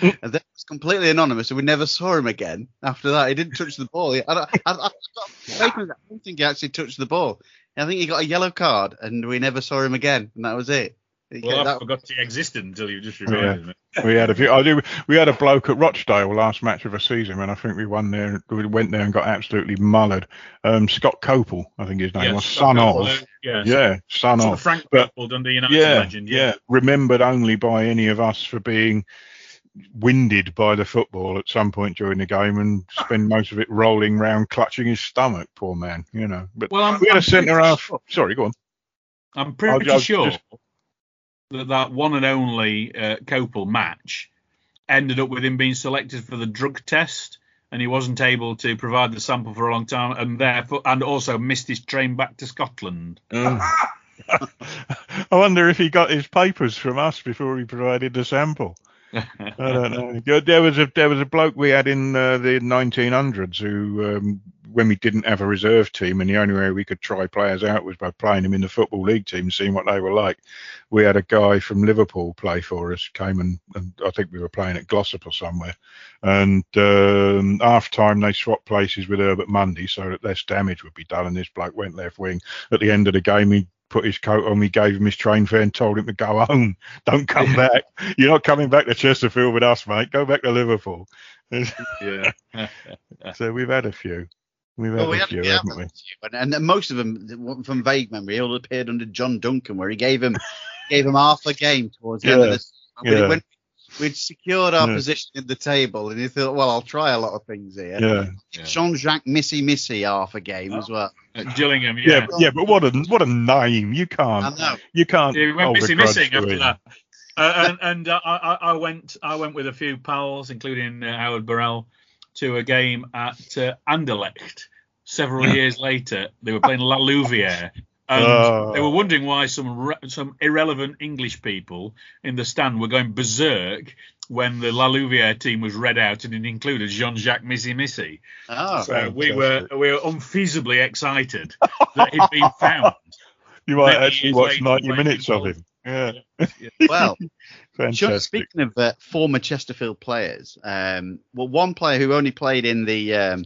Mm. And then it was completely anonymous, and we never saw him again. After that, he didn't touch the ball. He- I, I, I, I, got- I don't think he actually touched the ball. I think he got a yellow card, and we never saw him again, and that was it. He- Well, I that- forgot he existed until you just reminded me. *laughs* We had a few. I do. We had a bloke at Rochdale last match of the season, and I think we won there. We went there and got absolutely mullered. Um, Scott Kopel, I think his name Yes, was, son Scott of. Kopel, yeah, Yeah, son Sort of. of Frank But- Kopel, Dundee United yeah, legend. yeah, remembered only by any of us for being winded by the football at some point during the game and spend most of it rolling round clutching his stomach. Poor man, you know. But Well, I'm, we had I'm a centre half. sure- Sorry, go on. I'm pretty I'll- I'll sure just- that that one and only uh, Kopel match ended up with him being selected for the drug test, and he wasn't able to provide the sample for a long time, and therefore, and also missed his train back to Scotland. *laughs* I wonder if he got his papers from us before he provided the sample. I don't know. There was a there was a bloke we had in uh, the 1900s who, um, when we didn't have a reserve team, and the only way we could try players out was by playing them in the football league team, seeing what they were like. We had a guy from Liverpool play for us. Came and, and I think we were playing at Glossop or somewhere. And um, half time they swapped places with Herbert Mundy so that less damage would be done. And this bloke went left wing. At the end of the game, he put his coat on, we gave him his train fare and told him to go home. *laughs* Don't come back. You're not coming back to Chesterfield with us, mate. Go back to Liverpool. Yeah. *laughs* *laughs* so we've had a few. We've had Well, we a few, we had haven't we? and, and most of them, from vague memory, all appeared under John Duncan, where he gave him gave him half a game towards the end of the season. When, yeah. when we'd secured our Yeah. position in the table, and he thought, well, I'll try a lot of things here. Yeah. Yeah. Jean-Jacques Misse-Misse half a game as well. At Gillingham, yeah, yeah. but- yeah, but what a what a name! You can't, know. you can't. Yeah, we went hold a missing, missing after him. that. Uh, and and uh, I, I I went I went with a few pals, including uh, Howard Burrell, to a game at uh, Anderlecht. Several years later, they were playing La Louvière, and Oh. they were wondering why some re- some irrelevant English people in the stand were going berserk when the La Louvière team was read out and it included Jean-Jacques Misse-Misse. Oh, So we were we were unfeasibly excited that he'd been *laughs* found. You might many actually watch 90 minutes of him. Yeah, *laughs* well, fantastic. just speaking of uh, former Chesterfield players, um, well, one player who only played in the um,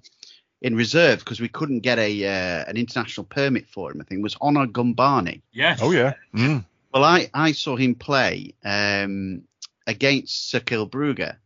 in reserve because we couldn't get a uh, an international permit for him, I think, was Honour Gombami. Yes. Oh yeah. Mm. Well, I, I saw him play um, against Cercle Brugge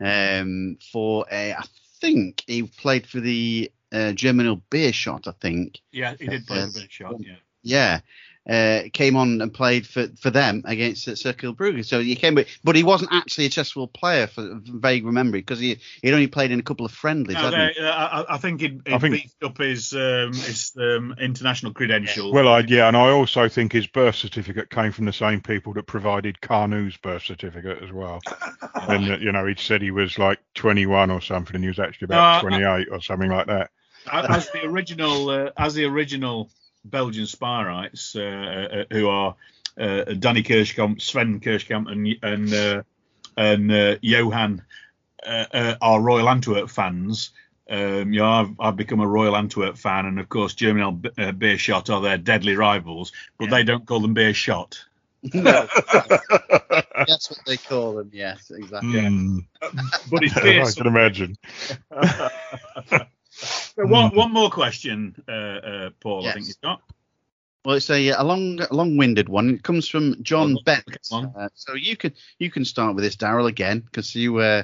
um, for a, I think he played for the uh, Germinal Beerschot, I think. Yeah, he did play Yes. a bit of shot. Yeah. yeah, uh, came on and played for, for them against uh, Cercle Brugge. So he came, but he wasn't actually a Chesterfield player for vague memory because he he'd only played in a couple of friendlies. No, hadn't they- uh, I, I think it, I it think- beefed up his um, his um, international credentials. Well, I, yeah, and I also think his birth certificate came from the same people that provided Kanu's birth certificate as well. *laughs* and you know, he'd said he was like 21 or something, and he was actually about Uh, 28 or something like that. as the original uh, as the original Belgian Spireites, uh, uh, who are uh, Danny Kirschkamp, Sven Kirschkamp, and and uh, and uh, Johan uh, uh, are Royal Antwerp fans. Um, you know, I've, I've become a Royal Antwerp fan, and of course, Germinal B- uh, Beerschot are their deadly rivals, but they don't call them Beerschot. *laughs* No, that's what they call them. Yes, exactly. Hmm, But it's *laughs* I can imagine. *laughs* So one, one more question, uh, uh, Paul. I think you've got. Well, it's a, a long, long-winded one. It comes from John Oh, Bennett. okay, go on. Uh, so you can you can start with this, Daryl, again, because you uh,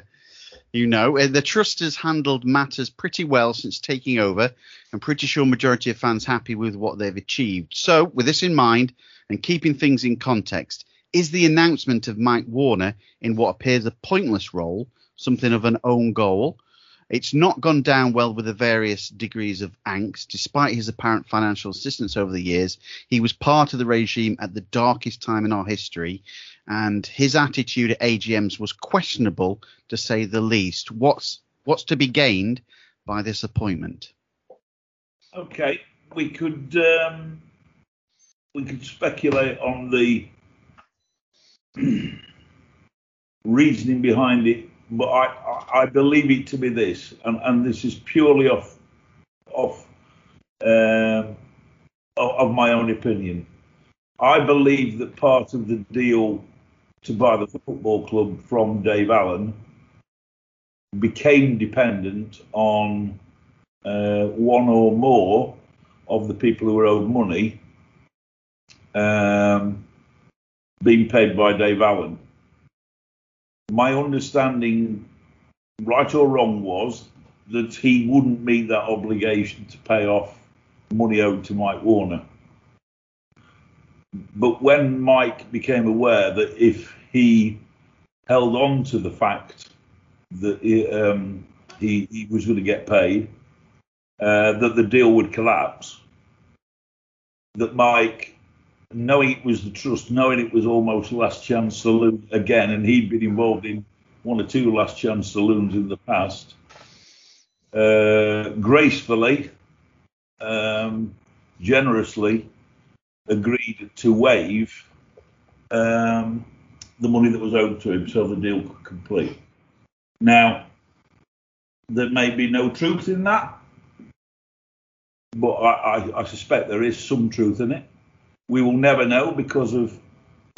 you know uh, the trust has handled matters pretty well since taking over. I'm pretty sure majority of fans happy with what they've achieved. So, with this in mind and keeping things in context, is the announcement of Mike Warner in what appears a pointless role something of an own goal? It's not gone down well with the various degrees of angst, despite his apparent financial assistance over the years. He was part of the regime at the darkest time in our history, and his attitude at AGMs was questionable, to say the least. What's what's to be gained by this appointment? Okay, we could um, we could speculate on the *clears throat* reasoning behind it, but I, I, believe it to be this, and, and this is purely off off um, of, of my own opinion. I believe that part of the deal to buy the football club from Dave Allen became dependent on uh, one or more of the people who were owed money um, being paid by Dave Allen. My understanding, right or wrong, was that he wouldn't meet that obligation to pay off money owed to Mike Warner. But when Mike became aware that if he held on to the fact that he, um, he, he was going to get paid, uh, that the deal would collapse. That Mike, knowing it was the trust, knowing it was almost last chance saloon again, and he'd been involved in one or two last chance saloons in the past, uh, gracefully, um, generously agreed to waive um, the money that was owed to him so the deal could complete. Now, there may be no truth in that but I, I, I suspect there is some truth in it. We will never know because of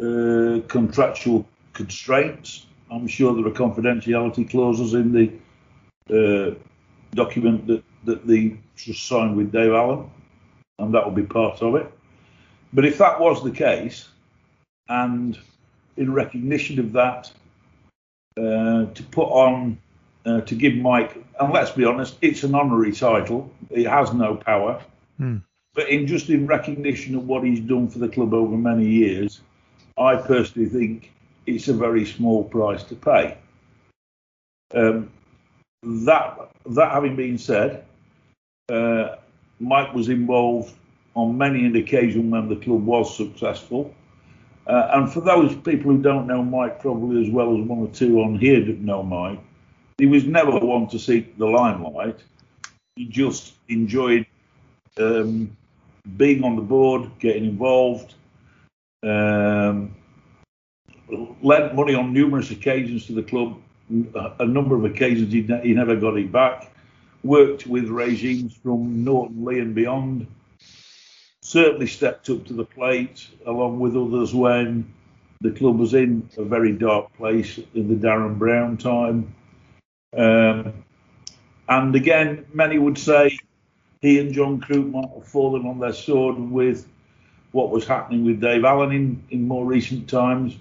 uh, contractual constraints. I'm sure there are confidentiality clauses in the uh, document that, that the trust signed with Dave Allen, and that will be part of it. But if that was the case, and in recognition of that, uh, to put on uh, to give Mike, and let's be honest, it's an honorary title. It has no power. Hmm. But in just in recognition of what he's done for the club over many years, I personally think it's a very small price to pay. Um, that that having been said, uh, Mike was involved on many an occasion when the club was successful. Uh, and for those people who don't know Mike probably as well as one or two on here that know Mike, he was never one to seek the limelight. He just enjoyed um, being on the board, getting involved, um, lent money on numerous occasions to the club. A number of occasions he, ne- he never got it back. Worked with regimes from Norton Lea and beyond. Certainly stepped up to the plate along with others when the club was in a very dark place in the Darren Brown time. Um, and again, many would say he and John Croot might have fallen on their sword with what was happening with Dave Allen in, in more recent times.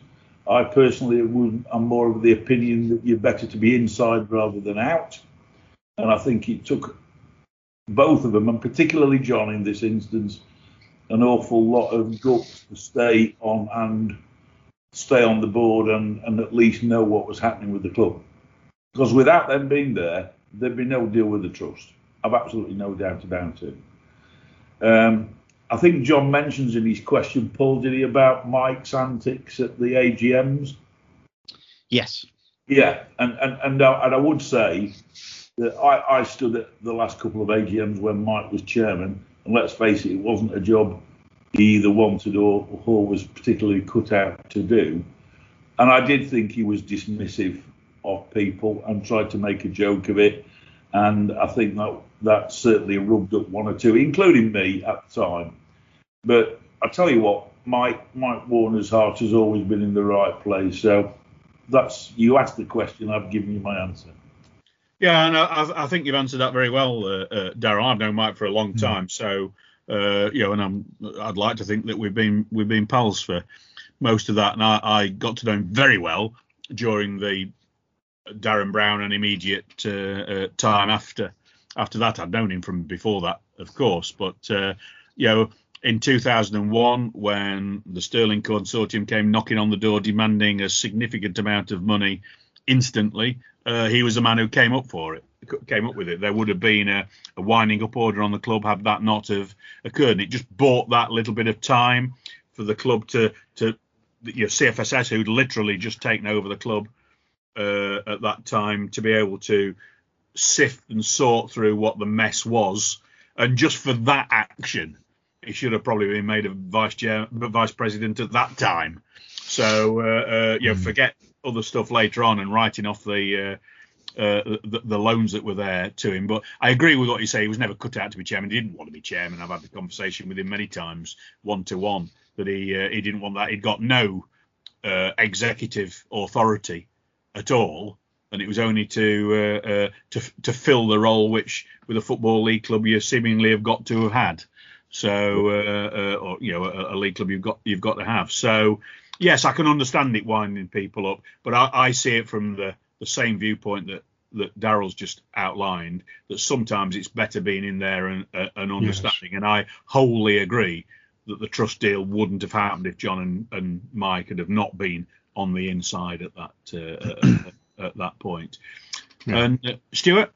I personally would, am more of the opinion that you're better to be inside rather than out. And I think it took both of them, and particularly John in this instance, an awful lot of guts to stay on and stay on the board and, and at least know what was happening with the club. Because without them being there, there'd be no deal with the trust. I've absolutely no doubt about it. Um, I think John mentions in his question, Paul, did he about Mike's antics at the AGMs? Yes. Yeah, and and and, uh, and I would say that I, I stood at the last couple of AGMs when Mike was chairman, and let's face it, it wasn't a job he either wanted or, or was particularly cut out to do. And I did think he was dismissive of people and tried to make a joke of it. And I think that that certainly rubbed up one or two, including me at the time. But I tell you what, Mike Mike Warner's heart has always been in the right place. So that's you asked the question, I've given you my answer. Yeah, and I, I think you've answered that very well, uh, uh, Daryl. I've known Mike for a long time, so uh, you know, and I'm I'd like to think that we've been we've been pals for most of that, and I, I got to know him very well during the Darren Brown and immediate uh, uh, time after after that. I'd known him from before that, of course, but uh, you know, in 2001 when the Sterling Consortium came knocking on the door demanding a significant amount of money instantly, uh, he was the man who came up for it, came up with it. There would have been a, a, winding up order on the club had that not have occurred. And it just bought that little bit of time for the club to to you know, CFSS, who'd literally just taken over the club uh, at that time, to be able to sift and sort through what the mess was. And just for that action, he should have probably been made a vice chair, vice president at that time. So uh, uh, you know, mm. forget other stuff later on and writing off the, uh, uh, the, the loans that were there to him. But I agree with what you say. He was never cut out to be chairman. He didn't want to be chairman. I've had the conversation with him many times, one to one, that he uh, he didn't want that. He'd got no uh, executive authority at all. And it was only to uh, to to fill the role which, with a football league club, you seemingly have got to have had. So, uh, uh, or you know, a, a, league club you've got you've got to have. So, yes, I can understand it winding people up, but I, I see it from the the same viewpoint that that Daryl's just outlined. That sometimes it's better being in there and uh, and understanding. Yes. And I wholly agree that the trust deal wouldn't have happened if John and, and Mike had have not been on the inside at that uh, at, at, that point. Yeah. And uh, Stuart.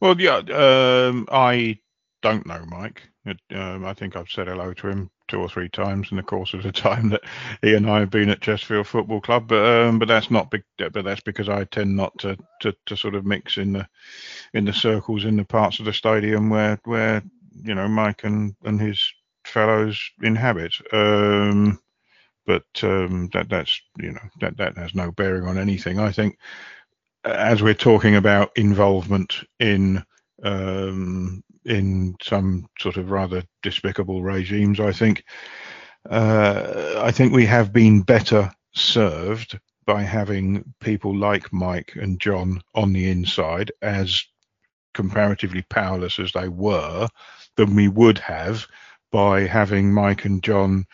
Well, yeah, um, I don't know Mike. It, um, I think I've said hello to him two or three times in the course of the time that he and I have been at Chesterfield Football Club. But um, but that's not big. But that's because I tend not to, to, to sort of mix in the in the circles in the parts of the stadium where where you know Mike and and his fellows inhabit. Um, but um, that that's you know that that has no bearing on anything. I think as we're talking about involvement in um, in some sort of rather despicable regimes. I think uh, I think we have been better served by having people like Mike and John on the inside, as comparatively powerless as they were, than we would have by having Mike and John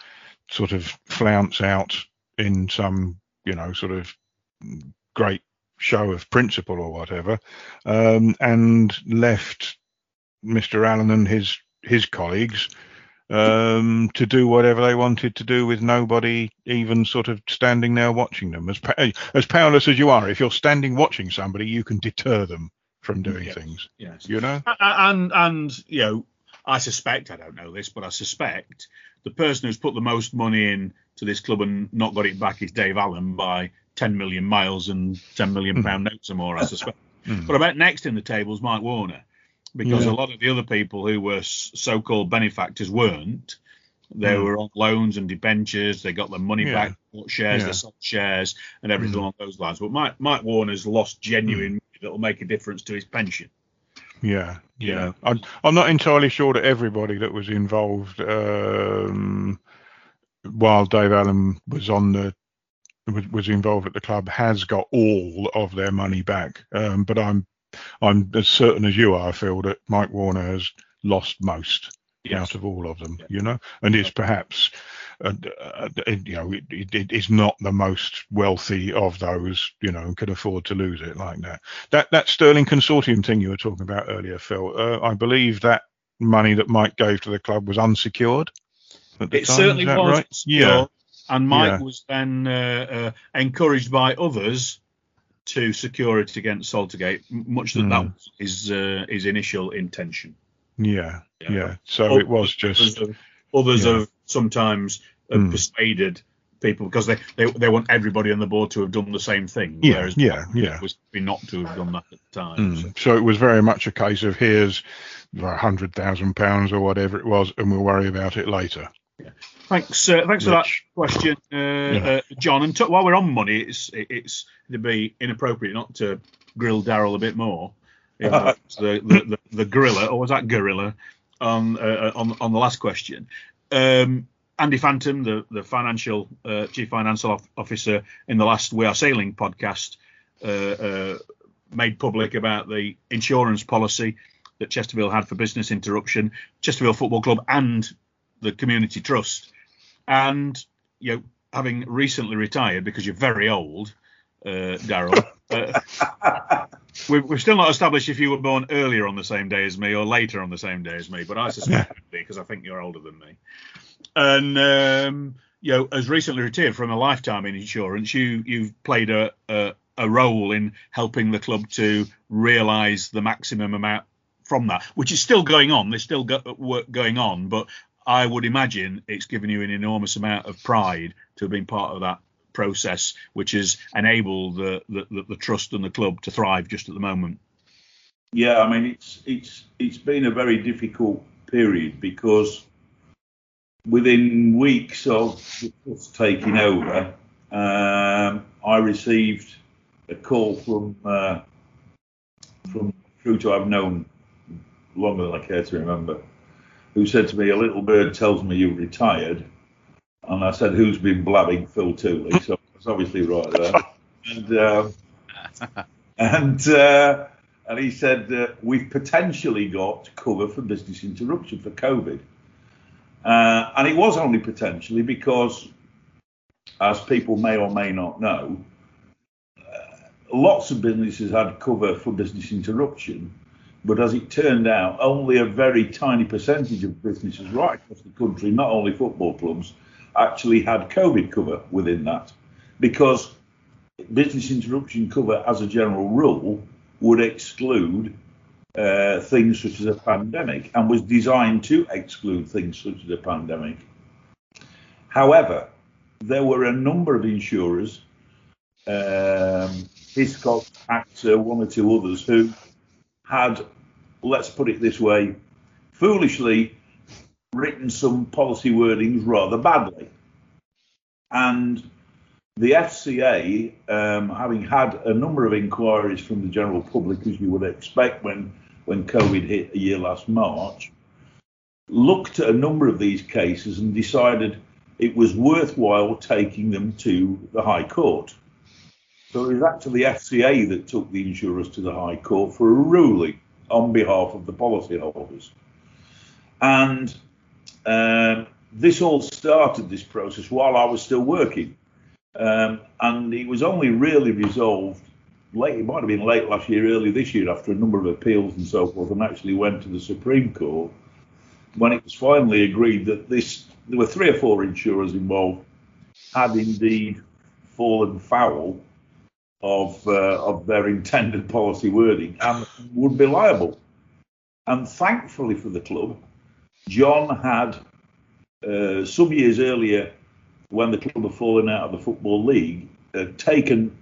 sort of flounce out in some, you know, sort of great show of principle or whatever, um, and left Mr. Allen and his his colleagues um, to do whatever they wanted to do with nobody even sort of standing there watching them. As as powerless as you are, if you're standing watching somebody, you can deter them from doing yes. things. Yes. You know. And and you know, I suspect I don't know this, but I suspect the person who's put the most money in to this club and not got it back is Dave Allen by 10 million miles and 10 million pound notes or more, I suspect. mm. But about next in the table is Mike Warner because yeah. a lot of the other people who were so-called benefactors weren't. They mm. were on loans and debentures. They got their money yeah. back, bought shares, yeah. they sold shares, and everything mm. along those lines. But Mike, Mike Warner's lost genuine mm. that will make a difference to his pension. Yeah, yeah. I'm, I'm not entirely sure that everybody that was involved um, while Dave Allen was on the was, was involved at the club has got all of their money back. Um, but I'm I'm as certain as you are, Phil, that Mike Warner has lost most yes. out of all of them. Yeah. You know, and is perhaps. Uh, uh, you know, it, it, it is not the most wealthy of those, you know, can afford to lose it like that. That that Sterling Consortium thing you were talking about earlier, Phil. Uh, I believe that money that Mike gave to the club was unsecured. It time. certainly was right? secure, Yeah. and Mike Yeah. was then uh, uh, encouraged by others to secure it against Saltergate, much that that Mm. was his uh, his initial intention. Yeah. Yeah. Yeah. So it was just. Others others Yeah. have sometimes uh, Mm. persuaded people because they, they they want everybody on the board to have done the same thing. Yeah, whereas yeah, yeah. was not to have done that at the time. Mm. So, So it was very much a case of here's a hundred thousand pounds or whatever it was, and we'll worry about it later. Yeah. thanks, uh, thanks for that question, uh, uh, John. And t- while we're on money, it's it, it's it'd be inappropriate not to grill Daryl a bit more. *laughs* the, the, the, the gorilla, or was that gorilla, on uh, on on the last question. Um, Andy Phantom, the the financial uh, chief financial Off- officer in the last We Are Sailing podcast, uh, uh, made public about the insurance policy that Chesterfield had for business interruption, Chesterfield Football Club, and the community trust. And you know, having recently retired because you're very old, uh, Daryl. *laughs* We've, we've still not established if you were born earlier on the same day as me or later on the same day as me, but I suspect because I think you're older than me. And um, you know, as recently retired from a lifetime in insurance, you you've played a a, a role in helping the club to realise the maximum amount from that, which is still going on. There's still go, work going on, but I would imagine it's given you an enormous amount of pride to have been part of that process, which has enabled the, the, the, trust and the club to thrive just at the moment. Yeah, I mean it's it's it's been a very difficult period because within weeks of taking over, um, I received a call from uh, from recruit I've known longer than I care to remember, who said to me, "A little bird tells me you're retired," and I said, "Who's been blabbing Phil Tooley?" So I was obviously right there, and um, *laughs* and. Uh, and he said uh, we've potentially got cover for business interruption for COVID. Uh, and it was only potentially because, as people may or may not know, uh, lots of businesses had cover for business interruption, but as it turned out, only a very tiny percentage of businesses right across the country, not only football clubs, actually had COVID cover within that, because business interruption cover, as a general rule, would exclude uh, things such as a pandemic and was designed to exclude things such as a pandemic. However, there were a number of insurers, um, Hiscox, AXA, one or two others, who had, let's put it this way, foolishly written some policy wordings rather badly. And the FCA, um, having had a number of inquiries from the general public, as you would expect when, when COVID hit a year last March, looked at a number of these cases and decided it was worthwhile taking them to the High Court. So it was actually the FCA that took the insurers to the High Court for a ruling on behalf of the policyholders. And um, this all started, this process, while I was still working. Um, and it was only really resolved late, it might have been late last year, early this year, after a number of appeals and so forth, and actually went to the Supreme Court when it was finally agreed that this, there were three or four insurers involved, had indeed fallen foul of uh, of their intended policy wording and would be liable. And thankfully for the club, John had uh, some years earlier when the club had fallen out of the Football League, taken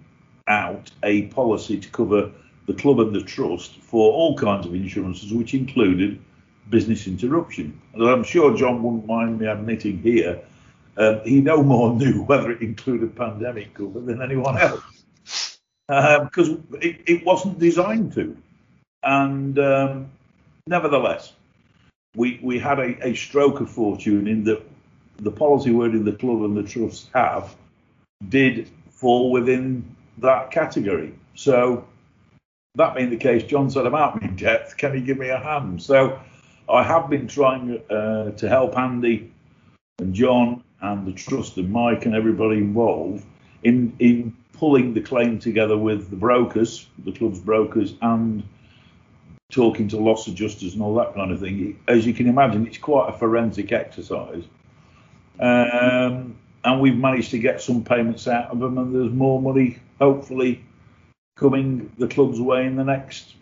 out a policy to cover the club and the trust for all kinds of insurances, which included business interruption. And I'm sure John wouldn't mind me admitting here, um, he no more *laughs* knew whether it included pandemic cover than anyone else. Because um, it, it, wasn't designed to. And um, nevertheless, we, we had a, a stroke of fortune in that the policy wording the club and the trust have did fall within that category. So that being the case, John said, I'm out in depth. Can you give me a hand? So I have been trying uh, to help Andy and John and the trust and Mike and everybody involved in in pulling the claim together with the brokers, the club's brokers, and talking to loss adjusters and all that kind of thing. As you can imagine, it's quite a forensic exercise. Um, and we've managed to get some payments out of them, and there's more money, hopefully, coming the club's way in the next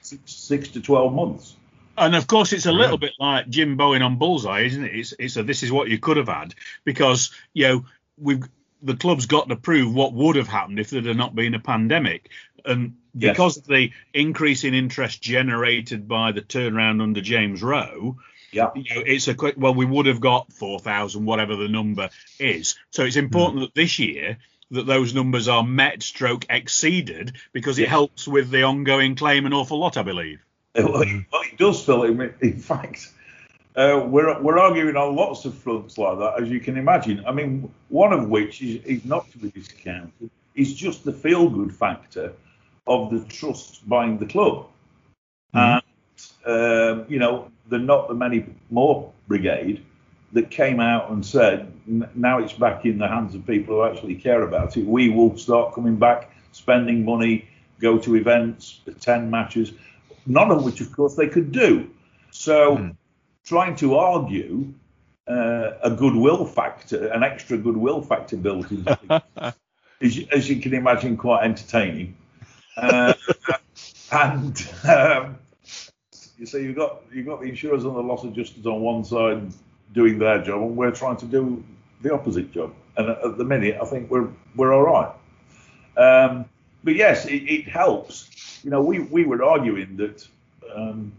six, six to 12 months. And of course, it's a little bit like Jim Bowen on Bullseye, isn't it? It's, it's a this is what you could have had because you know we've the club's got to prove what would have happened if there had not been a pandemic, and Yes. because of the increase in interest generated by the turnaround under James Rowe, Yeah. you know, it's a quick. Well, we would have got four thousand, whatever the number is. So it's important that this year that those numbers are met, stroke exceeded, because it helps with the ongoing claim an awful lot, I believe. Well, it, well, it does, Phil. In, in fact, uh, we're we're arguing on lots of fronts like that, as you can imagine. I mean, one of which is, is not to be discounted. Is just the feel-good factor of the trust buying the club, and um, you know, the not the many more brigade that came out and said, now it's back in the hands of people who actually care about it. We will start coming back, spending money, go to events, attend matches, none of which, of course, they could do. So, trying to argue uh, a goodwill factor, an extra goodwill factor built into things, *laughs* is, as you can imagine, quite entertaining. Uh, *laughs* and um, so you've got you've got the insurers and the loss adjusters on one side doing their job, and we're trying to do the opposite job. And at, at the minute, I think we're we're all right. Um, but yes, it, it helps. You know, we, we were arguing that um,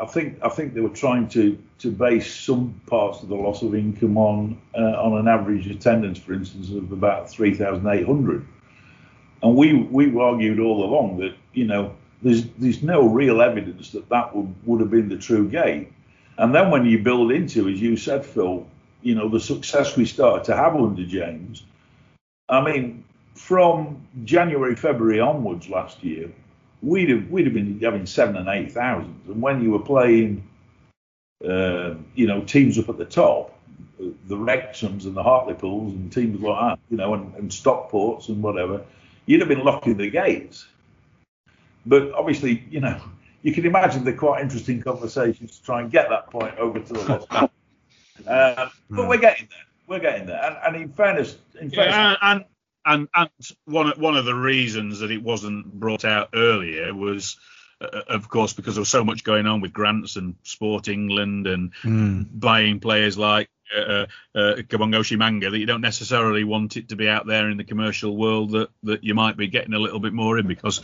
I think I think they were trying to to base some parts of the loss of income on uh, on an average attendance, for instance, of about three thousand eight hundred. And we we argued all along that you know there's there's no real evidence that that would would have been the true gain. And then when you build into, as you said, Phil, you know the success we started to have under James. I mean, from January February onwards last year, we'd have we'd have been having seven and eight thousand. And when you were playing, uh, you know, teams up at the top, the Wrexhams and the Hartlepools and teams like that, you know, and, and Stockports and whatever, you'd have been locking the gates. But obviously, you know, you can imagine the quite interesting conversations to try and get that point over to the lost. uh, *laughs* but we're getting there. We're getting there. And, and in fairness, in fairness, Yeah, and and and one of- one of the reasons that it wasn't brought out earlier was, uh, of course, because there was so much going on with grants and Sport England and Mm. buying players like uh, uh, Kabongo Tshimanga that you don't necessarily want it to be out there in the commercial world that that you might be getting a little bit more in because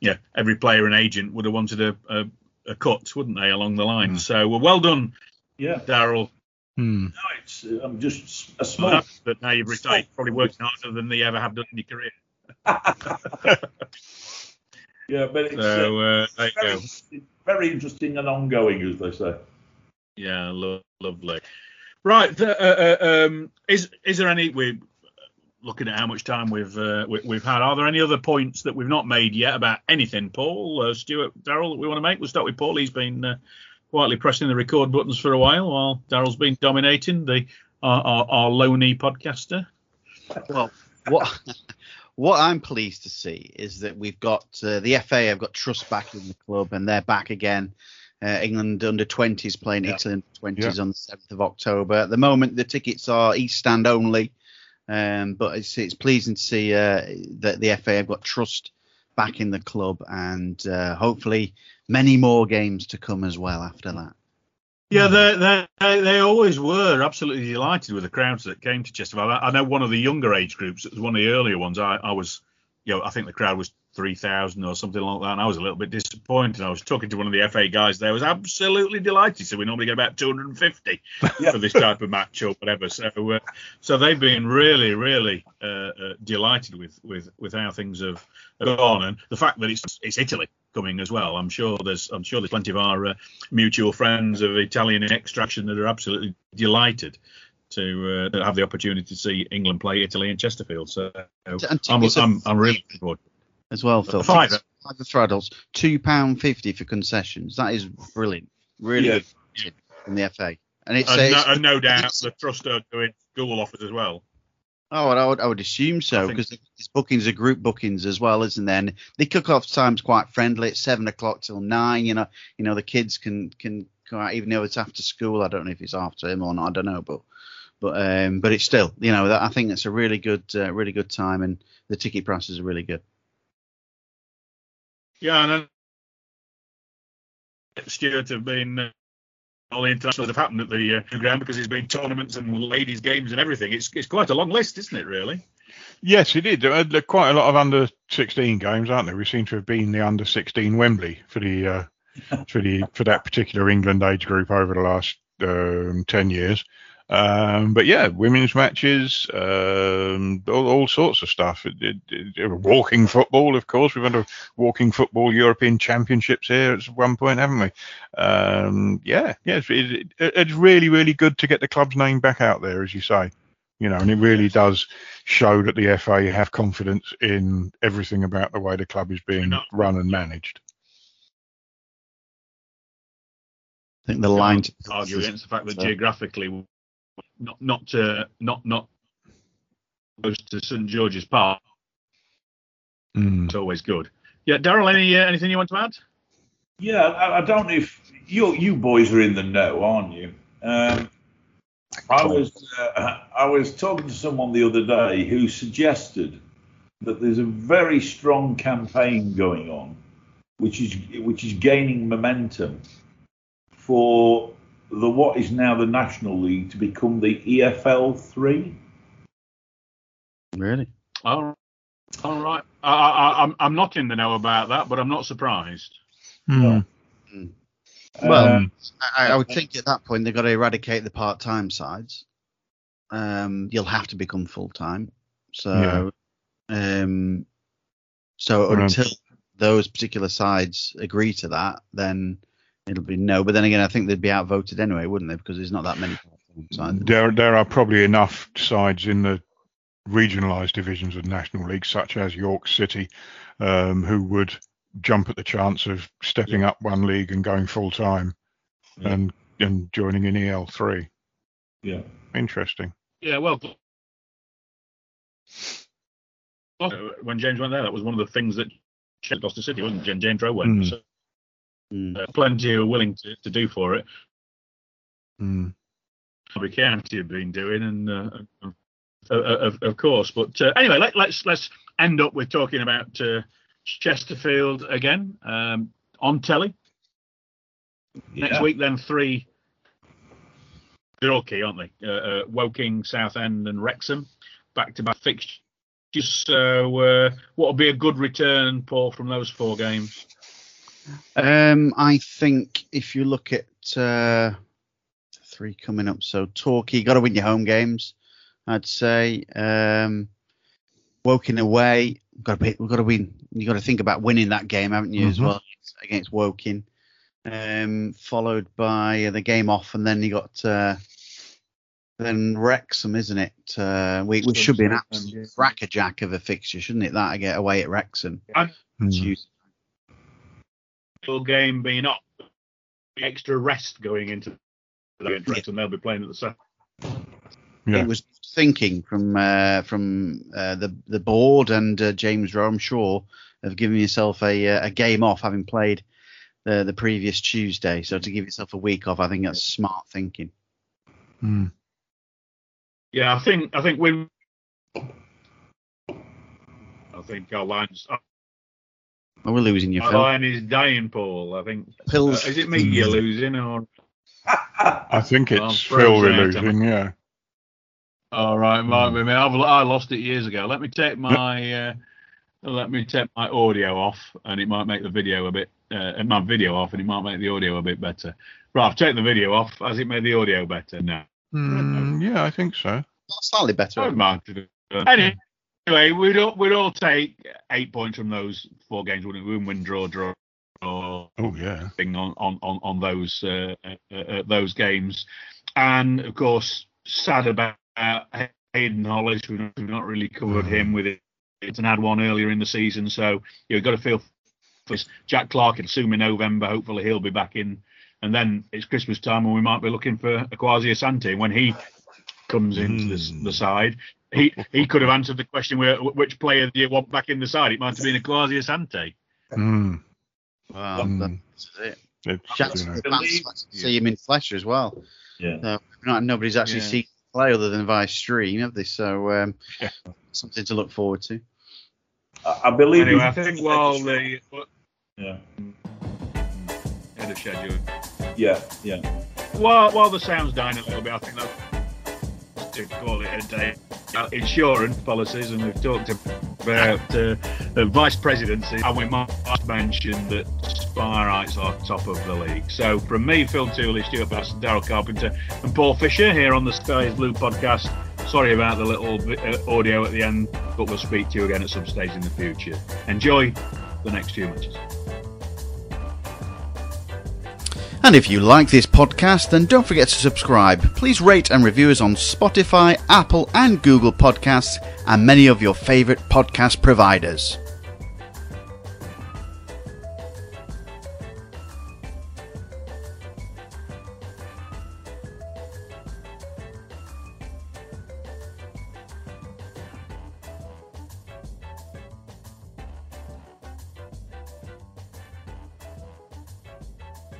yeah every player and agent would have wanted a a, a cut wouldn't they along the line so well, well done yeah, Daryl Mm. no, it's uh, I'm just a small. that now you've retired probably working harder than you ever have done in your career *laughs* Yeah, but it's so uh, uh, there very, very interesting and ongoing, as they say. Yeah, lo- lovely. Right. Uh, uh, um, is is there any? We're looking at how much time we've uh, we, we've had. Are there any other points that we've not made yet about anything? Paul, uh, Stuart, Daryl, that we want to make? We'll start with Paul. He's been uh, quietly pressing the record buttons for a while, while Daryl's been dominating the our, our, our loney podcaster. Well, what what I'm pleased to see is that we've got the FA have got trust back in the club, and they're back again. Uh, England under 20s playing Yeah. Italy under 20s on the 7th of October. At the moment, the tickets are East Stand only, um, but it's it's pleasing to see uh, that the FA have got trust back in the club, and uh, hopefully many more games to come as well after that. Yeah, they, they they always were absolutely delighted with the crowds that came to Chesterfield. I, I know one of the younger age groups. It was one of the earlier ones. I, I was, you know, I think the crowd was three thousand or something like that, and I was a little bit disappointed. I was talking to one of the FA guys there. I Was absolutely delighted. So we normally get about 250 Yeah. for this type of match or whatever. So uh, so they've been really really uh, uh, delighted with with with how things have gone, and the fact that it's it's Italy coming as well. I'm sure there's I'm sure there's plenty of our uh, mutual friends of Italian extraction that are absolutely delighted to, uh, have the opportunity to see England play Italy in Chesterfield. So I'm, I'm, I'm really looking forward. as well, Phil. fiver. Tickets- Fiver for adults, two pound fifty for concessions. That is brilliant, really Yeah. good from the FA. And it's, And, uh, no, it's and no doubt the trust are doing school offers as well. oh, I would, I would assume so because these bookings are group bookings as well, isn't there? And the kick-off time's quite friendly. It's seven o'clock till nine. You know, you know the kids can can come out even though it's after school. I don't know if it's after him or not. I don't know, but But um, but it's still, you know, that, I think it's a really good, uh, really good time, and the ticket prices are really good. Yeah, and then Stuart have been uh, all the internationals have happened at the uh, ground because there's been tournaments and ladies' games and everything. It's it's quite a long list, isn't it? Really. Yes, it did. There are quite a lot of under 16 games, aren't there? We seem to have been the under 16 Wembley for the uh, *laughs* for the for that particular England age group over the last um, 10 years. Um, but yeah, women's matches, um, all, all, sorts of stuff. It, it, it, walking football, of course. We've had a walking football European Championships here at one point, haven't we? Um, yeah, yeah. It's, it's really, really good to get the club's name back out there, as you say. You know, and it really does show that the FA have confidence in everything about the way the club is being run and managed. I think the line to argue against the fact that geographically not not uh, not not close to St George's Park. Mm. It's always good. Yeah, Daryl, any uh, anything you want to add? Yeah, I, I, don't know if you you boys are in the know, aren't you? Um, I was uh, I was talking to someone the other day who suggested that there's a very strong campaign going on, which is which is gaining momentum for the what is now the National League to become the EFL three. Really? Oh, all right. I, I, I'm I'm not in the know about that, but I'm not surprised. Mm. Well, um, I, I, would think at that point they've got to eradicate the part-time sides. Um, you'll have to become full-time. So, yeah. um, so until those particular sides agree to that, then it'll be no. But then again, I think they'd be outvoted anyway, wouldn't they? Because there's not that many sides. There, there are probably enough sides in the regionalised divisions of National League, such as York City, um, who would jump at the chance of stepping yeah. up one league and going full time, yeah. and and joining in EL three. Yeah, interesting. Yeah, well, when James went there, that was one of the things that Gloucester City wasn't it? James Rowe went. Mm. So Mm. Uh, plenty are willing to, to do for it. Mm. County have been doing, and uh, uh, of, of, course. But uh, anyway, let, us let's, let's end up with talking about uh, Chesterfield again um, on telly yeah. next week. Then three. They're all key, aren't they? Uh, Woking, Southend, and Wrexham, back-to-back fixtures. So, what will be a good return, Paul, from those four games? Um, I think if you look at uh, three coming up, so Torquay, got to win your home games. I'd say um, Woking away, got to be, we've got to win. You got to think about winning that game, haven't you, mm-hmm. as well against Woking. Um, followed by the game off, and then you got uh, then Wrexham, isn't it? Uh, we, we should be an absolute crackerjack of a fixture, shouldn't it? That I get away at Wrexham. Game being up, extra rest going into the interest, and they'll be playing at the second. Yeah. It was thinking from uh, from uh, the the board and uh, James Rowe, I'm sure, of giving yourself a uh, a game off, having played the the previous Tuesday. So to give yourself a week off, I think that's smart thinking. Hmm. Yeah, I think I think we. I think our lines Oh, we're losing you, My Phil. line is dying, Paul. I think. Phil's. Uh, is it me you're losing or? I think it's Phil we're losing. Yeah. All right, might be me. I've, I lost it years ago. Let me take my uh, let me take my audio off, and it might make the video a bit uh, my video off, and it might make the audio a bit better. Right, I've taken the video off. Has it made the audio better? No. Mm, yeah, I think so. Slightly better. I might. Anyway, Anyway, we'd all, we'd all take eight points from those four games, wouldn't we? Win, win, draw, draw. oh yeah. Thing on on on, on those uh, uh, uh, those games, and of course, sad about Haydn Hollis. We've not, really covered mm. him with it. And had one earlier in the season, so you've got to feel for this. Jack Clark. it's soon in November, hopefully he'll be back in, and then it's Christmas time, and we might be looking for Akwasi Asante when he comes into the, the side he he could have answered the question where which player do you want back in the side? It might have been Akwasi Asante. Mm. Wow, mm. that's it. It's, you see him in flesh as well. Yeah. So, not, nobody's actually yeah. seen play other than via stream, have they? So um, Yeah. something to look forward to. I, I believe. Anyway, I think while the Yeah, head of schedule, yeah, yeah. while while the sound's dying a little bit, I think that's to call it a day. Uh, Insurance policies, and we've talked about uh, the vice presidency, and we might mention that Spireites are top of the league. So, from me, Phil Tooley, Stuart Bass, Daryl Carpenter, and Paul Fisher here on the Sky is Blue podcast. Sorry about the little uh, audio at the end, but we'll speak to you again at some stage in the future. Enjoy the next few matches. And if you like this podcast, then don't forget to subscribe. Please rate and review us on Spotify, Apple, and Google Podcasts, and many of your favourite podcast providers.